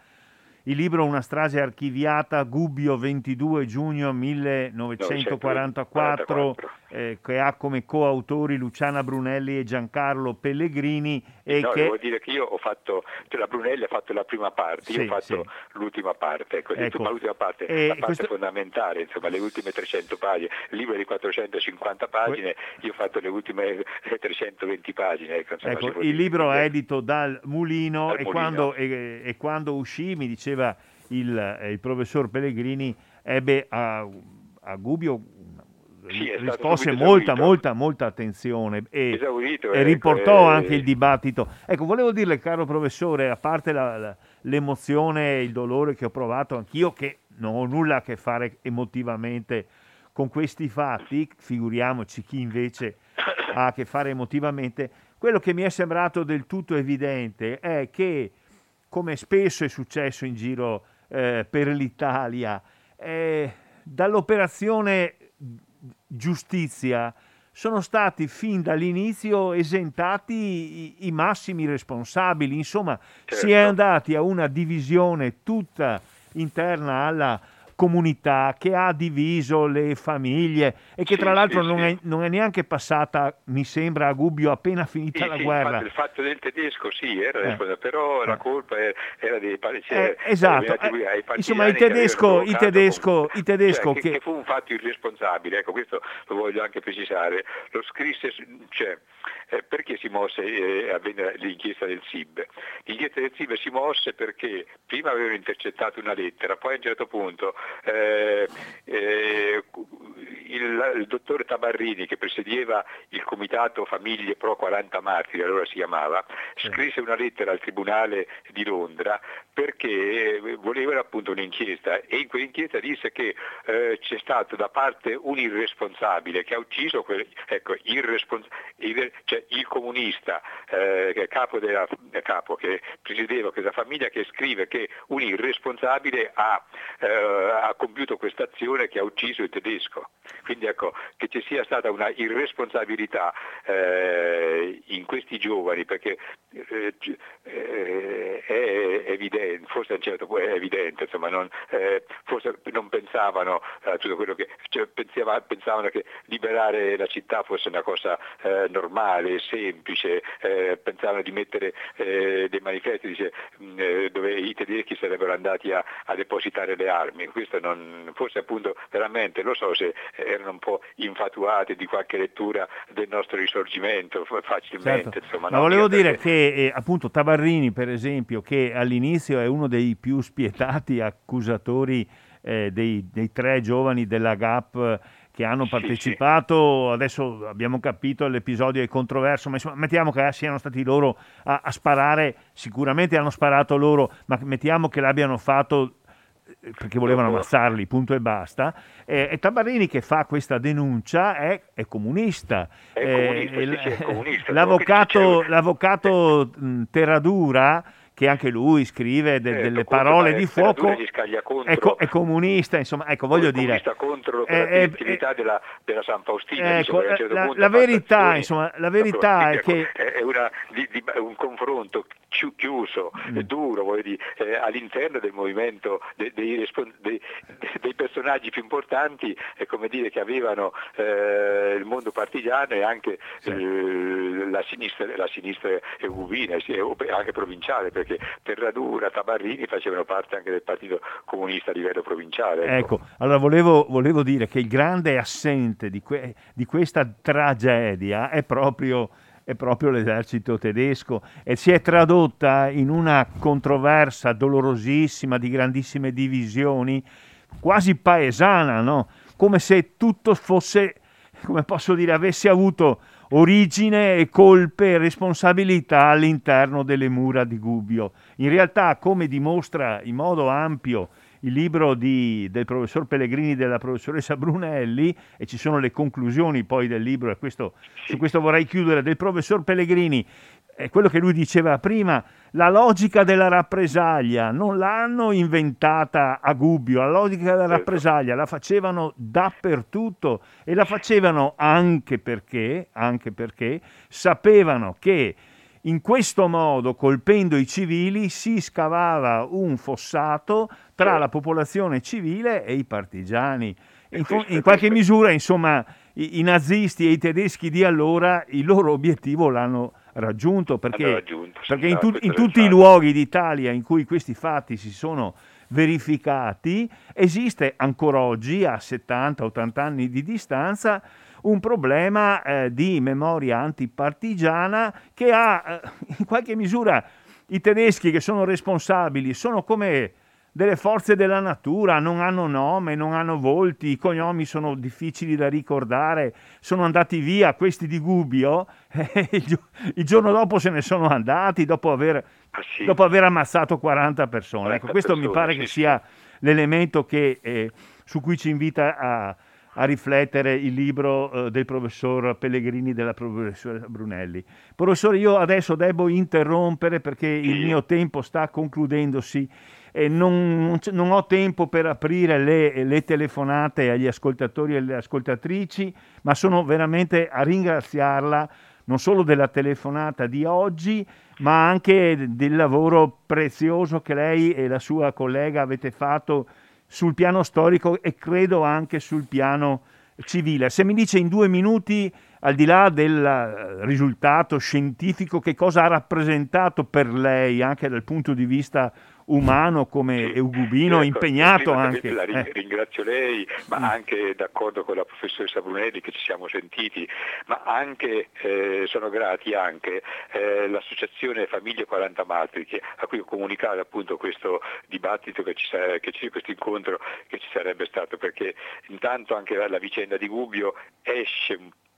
il libro Una strage archiviata, Gubbio 22 giugno 1944, eh, che ha come coautori Luciana Brunelli e Giancarlo Pellegrini. E no, che... devo dire che io ho fatto, cioè la Brunelli ha fatto la prima parte, io ho fatto sì. l'ultima parte, ecco, ecco. l'ultima parte, e la parte questo... fondamentale, insomma le ultime 300 pagine, il libro di 450 pagine, io ho fatto le ultime [laughs] 320 pagine. Ecco, insomma, ecco il libro è edito dal Mulino, dal e, Mulino. Quando, e, e quando uscì mi diceva diceva il, eh, il professor Pellegrini, ebbe a, a Gubbio sì, risposte molta, molta, molta attenzione e, Esaurito, e ecco, riportò eh, anche il dibattito. Ecco, volevo dirle, caro professore, a parte la, la, l'emozione e il dolore che ho provato anch'io, che non ho nulla a che fare emotivamente con questi fatti, figuriamoci chi invece ha a che fare emotivamente, quello che mi è sembrato del tutto evidente è che come spesso è successo in giro eh, per l'Italia, eh, dall'operazione giustizia sono stati fin dall'inizio esentati i, i massimi responsabili, insomma certo. si è certo. andati a una divisione tutta interna alla comunità che ha diviso le famiglie e che sì, tra l'altro sì, non. È, non, È, neanche passata, mi sembra, a Gubbio appena finita la guerra. il fatto del tedesco sì, era, eh. però la eh. colpa era dei palestinesi. Eh, esatto, eh, insomma il tedesco, il tedesco, il tedesco cioè, che, che... fu un fatto irresponsabile, ecco questo lo voglio anche precisare, lo scrisse, cioè, eh, perché si mosse eh, avvenne l'inchiesta del SIB? L'inchiesta del SIB si mosse perché prima avevano intercettato una lettera, poi a un certo punto il, il, dottore Tabarrini che presiedeva il comitato Famiglie Pro 40 Martiri, allora si chiamava, scrisse una lettera al Tribunale di Londra perché voleva appunto un'inchiesta e in quell'inchiesta disse che eh, c'è stato da parte un irresponsabile che ha ucciso quel, ecco, irrespons- il, cioè il comunista eh, capo, della, capo che presiedeva questa famiglia che scrive che un irresponsabile ha, eh, ha compiuto questa azione che ha ucciso il tedesco. Quindi ecco, che ci sia stata una irresponsabilità eh, in questi giovani, perché eh, eh è evidente, forse a un certo punto è evidente, insomma, non, eh, forse non pensavano a tutto quello che, cioè, pensava, pensavano che liberare la città fosse una cosa eh, normale, semplice, eh, pensavano di mettere dei manifesti dice, mh, dove i tedeschi sarebbero andati a, a depositare le armi. Questo non, forse appunto veramente, lo so se erano un po' infatuati di qualche lettura del nostro risorgimento facilmente. Certo. Insomma, Ma volevo dire perché... che eh, appunto Tabarrini per esempio, che all'inizio è uno dei più spietati accusatori eh, dei, dei, tre giovani della GAP che hanno partecipato, sì, sì. adesso abbiamo capito l'episodio è controverso, ma insomma, mettiamo che siano stati loro a, a, sparare, sicuramente hanno sparato loro, ma mettiamo che l'abbiano fatto perché volevano ammazzarli, punto e basta. Eh, e Tabarini che fa questa denuncia è, è comunista. È comunista, eh, è comunista l'avvocato, l'avvocato Terradura che anche lui scrive de- eh, delle parole di fuoco, è, co- è, comunista, insomma, ecco, voglio dire... contro l'operatività della, della, San Faustina. Ecco, certo la, la, verità, insomma, la verità è che... È una, di, di, un confronto chiuso, mm. duro, dire, eh, all'interno del movimento dei, dei, dei, [laughs] dei, personaggi più importanti eh, come dire, che avevano eh, il mondo partigiano e anche sì. Eh, la sinistra, la sinistra e anche provinciale, perché Terradura, Tabarrini facevano parte anche del Partito Comunista a livello provinciale. Ecco, ecco allora volevo, volevo, dire che il grande assente di, que- di questa tragedia è proprio è proprio l'esercito tedesco e si è tradotta in una controversa dolorosissima di grandissime divisioni, quasi paesana, no? come se tutto fosse, come posso dire, avesse avuto origine e colpe e responsabilità all'interno delle mura di Gubbio. In realtà, come dimostra in modo ampio il libro di, del professor Pellegrini e della professoressa Brunelli e ci sono le conclusioni poi del libro e questo, su questo vorrei chiudere del professor Pellegrini è quello che lui diceva prima la logica della rappresaglia non l'hanno inventata a Gubbio, la logica della certo. rappresaglia la facevano dappertutto e la facevano anche perché, anche perché sapevano che in questo modo, colpendo i civili, si scavava un fossato tra la popolazione civile e i partigiani. In, in qualche misura, insomma, i, i, nazisti e i tedeschi di allora il loro obiettivo l'hanno raggiunto perché, raggiunto, perché in, tu, in tutti i luoghi d'Italia in cui questi fatti si sono verificati esiste ancora oggi a 70-80 anni di distanza un problema eh, di memoria antipartigiana che ha eh, in qualche misura i tedeschi che sono responsabili sono come delle forze della natura, non hanno nome, non hanno volti, i cognomi sono difficili da ricordare, sono andati via questi di Gubbio, [laughs] eh, il, giorno dopo se ne sono andati dopo aver, ah, sì. dopo aver ammazzato 40 persone. 40 ecco, questo persone, mi pare sì, che sia l'elemento che, eh, su cui ci invita a, a riflettere il libro eh, del professor Pellegrini della professoressa Brunelli. Professore, io adesso devo interrompere perché il mio tempo sta concludendosi e non, non, ho tempo per aprire le, le, telefonate agli ascoltatori e alle ascoltatrici, ma sono veramente a ringraziarla non solo della telefonata di oggi, ma anche del lavoro prezioso che lei e la sua collega avete fatto sul piano storico e credo anche sul piano civile. Se mi dice in due minuti, al di là del risultato scientifico, che cosa ha rappresentato per lei anche dal punto di vista umano come Eugubino, ecco, impegnato anche. La ring- eh. Ringrazio lei, ma mm. anche d'accordo con la professoressa Brunelli che ci siamo sentiti, ma anche eh, sono grati anche eh, l'associazione Famiglie 40 Martiri a cui ho comunicato appunto questo dibattito che ci, che ci, questo incontro che ci sarebbe stato, perché intanto anche la vicenda di Gubbio esce un come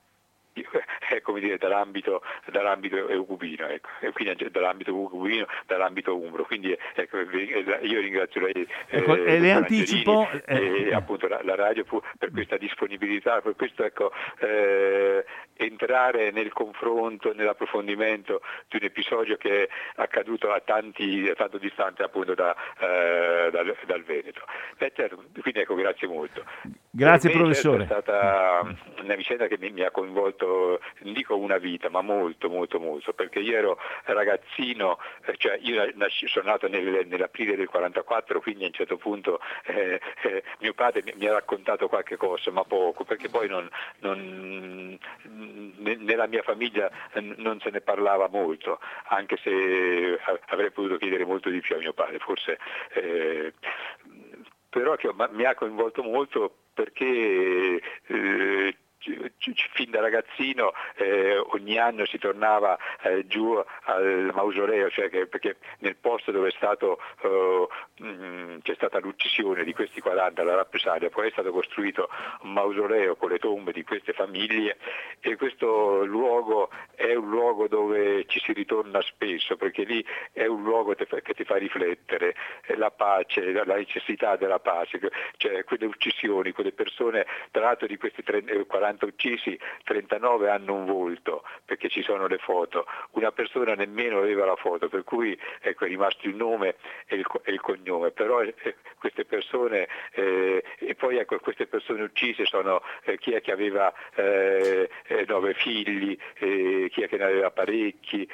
dire dall'ambito, dall'ambito eugubino, ecco. quindi dall'ambito eugubino, dall'ambito umbro. Quindi ecco, io ringrazio lei ecco, eh, e le anticipo eh, e appunto la, la, radio per questa disponibilità, per questo ecco, eh, entrare nel confronto, nell'approfondimento di un episodio che è accaduto a, tanti, a tanto distante appunto da, eh, dal, dal, Veneto. Beh, certo, quindi ecco, grazie molto. Grazie professore. È stata una vicenda che mi, mi ha coinvolto non dico una vita, ma molto, molto, molto, perché io ero ragazzino, eh, cioè io sono nato nel, nell'aprile del 44, quindi a un certo punto eh, eh, mio padre mi, mi, ha raccontato qualche cosa, ma poco, perché poi non, non, nella mia famiglia non se ne parlava molto, anche se avrei potuto chiedere molto di più a mio padre, forse eh, però che mi ha coinvolto molto perché eh, fin da ragazzino eh, ogni anno si tornava eh, giù al mausoleo, cioè che, perché nel posto dove stato, eh, mh, c'è stata l'uccisione di questi 40, la rappresaglia, poi è stato costruito un mausoleo con le tombe di queste famiglie e questo luogo è un luogo dove ci si ritorna spesso perché lì è un luogo che ti fa riflettere, la pace, la necessità della pace, cioè quelle uccisioni, quelle persone, tra l'altro di questi 40 40 uccisi 39 hanno un volto perché ci sono le foto, una persona nemmeno aveva la foto, per cui ecco, è rimasto il nome e il, e il cognome, però eh, queste persone, eh, e poi ecco, queste persone uccise sono eh, chi è che aveva eh, eh, nove figli, eh, chi è che ne aveva parecchi,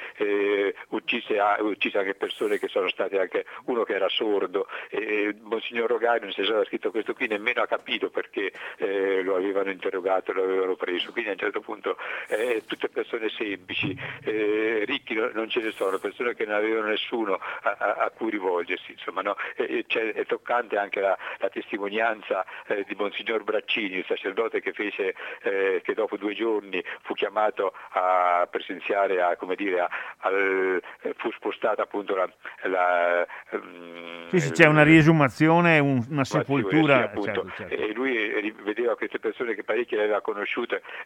uccise, uccise, anche persone che sono state anche uno che era sordo, Monsignor Rogani non si è scritto questo qui nemmeno ha capito perché lo avevano interrogato, lo avevano preso, quindi a un certo punto eh, tutte persone semplici, eh, ricchi non ce ne sono, persone che non avevano nessuno a, a, a cui rivolgersi, insomma, no? e, è toccante anche la, la testimonianza eh, di Monsignor Braccini, il sacerdote che, fece, eh, che dopo due giorni fu chiamato a presenziare, a, come dire, al, fu spostata appunto la... la um, sì, sì, c'è una riesumazione, un, una sepoltura. Sì, certo, certo. E lui vedeva queste persone che parecchi le aveva conosciute,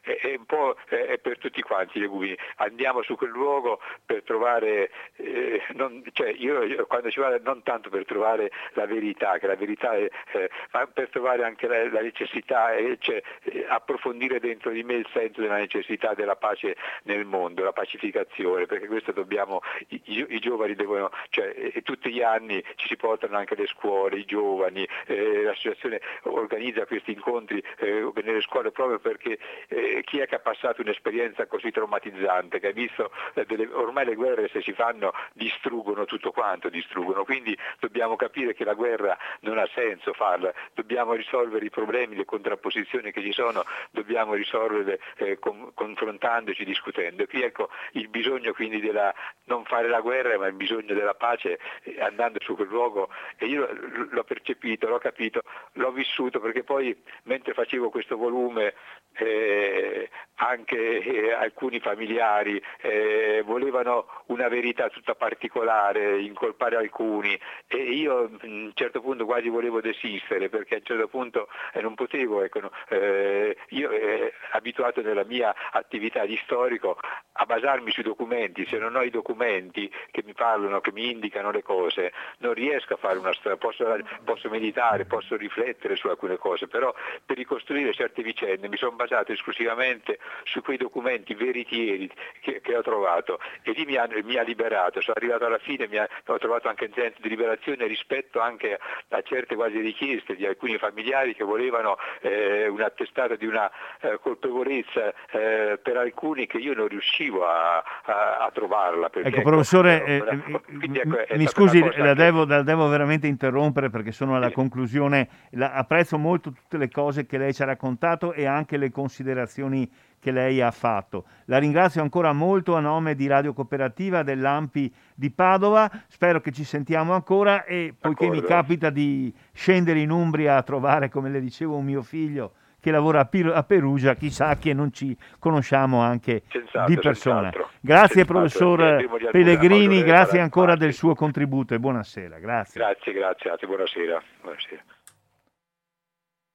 è, è un po' è per tutti quanti le guidi. Andiamo su quel luogo per trovare, eh, non, cioè io, quando ci vado non tanto per trovare la verità, che la verità è, eh, ma per trovare anche la, la necessità, eh, cioè approfondire dentro di me il senso della necessità della pace nel mondo, la pacificazione, perché questo dobbiamo, i, i, i giovani devono, cioè tutti gli anni ci si portano anche le scuole, i giovani, l'associazione organizza questi incontri nelle scuole proprio per perché eh, chi è che ha passato un'esperienza così traumatizzante, che ha visto eh, delle, ormai le guerre se si fanno distruggono tutto quanto, distruggono, quindi dobbiamo capire che la guerra non ha senso farla, dobbiamo risolvere i problemi, le contrapposizioni che ci sono, dobbiamo risolverle eh, con, confrontandoci, discutendo. Qui ecco il bisogno quindi della non fare la guerra ma il bisogno della pace eh, andando su quel luogo e io l'ho percepito, l'ho capito, l'ho vissuto perché poi mentre facevo questo volume eh, anche eh, alcuni familiari eh, volevano una verità tutta particolare, incolpare alcuni. E io a un certo punto quasi volevo desistere perché a un certo punto eh, non potevo, ecco, eh, io eh, abituato nella mia attività di storico a basarmi sui documenti, se non ho i documenti che mi parlano, che mi indicano le cose, non riesco a fare una storia, posso, posso meditare, posso riflettere su alcune cose, però per ricostruire certe vicende mi sono basato esclusivamente su quei documenti veritieri che, che ho trovato e lì mi ha, mi ha, liberato, sono arrivato alla fine, mi ha, ho trovato anche un senso di liberazione rispetto anche a certe quasi richieste di alcuni familiari che volevano eh, un attestato di una eh, colpevolezza eh, per alcuni che io non riuscivo a, a, a trovarla. Ecco, ecco, professore, eh, [laughs] quindi, ecco, mi scusi, la devo, la devo, veramente interrompere perché sono alla sì. conclusione, la, apprezzo molto tutte le cose che lei ci ha raccontato e anche le considerazioni che lei ha fatto. La ringrazio ancora molto a nome di Radio Cooperativa dell'Ampi di Padova, spero che ci sentiamo ancora e poiché mi capita di scendere in Umbria a trovare, come le dicevo, un mio figlio che lavora a, Pir- a Perugia, chissà che non ci conosciamo anche senz'altro, di persona. Senz'altro. Grazie senz'altro. professor Pellegrini, grazie ancora del suo contributo e buonasera. Grazie. Grazie, grazie, buonasera. buonasera.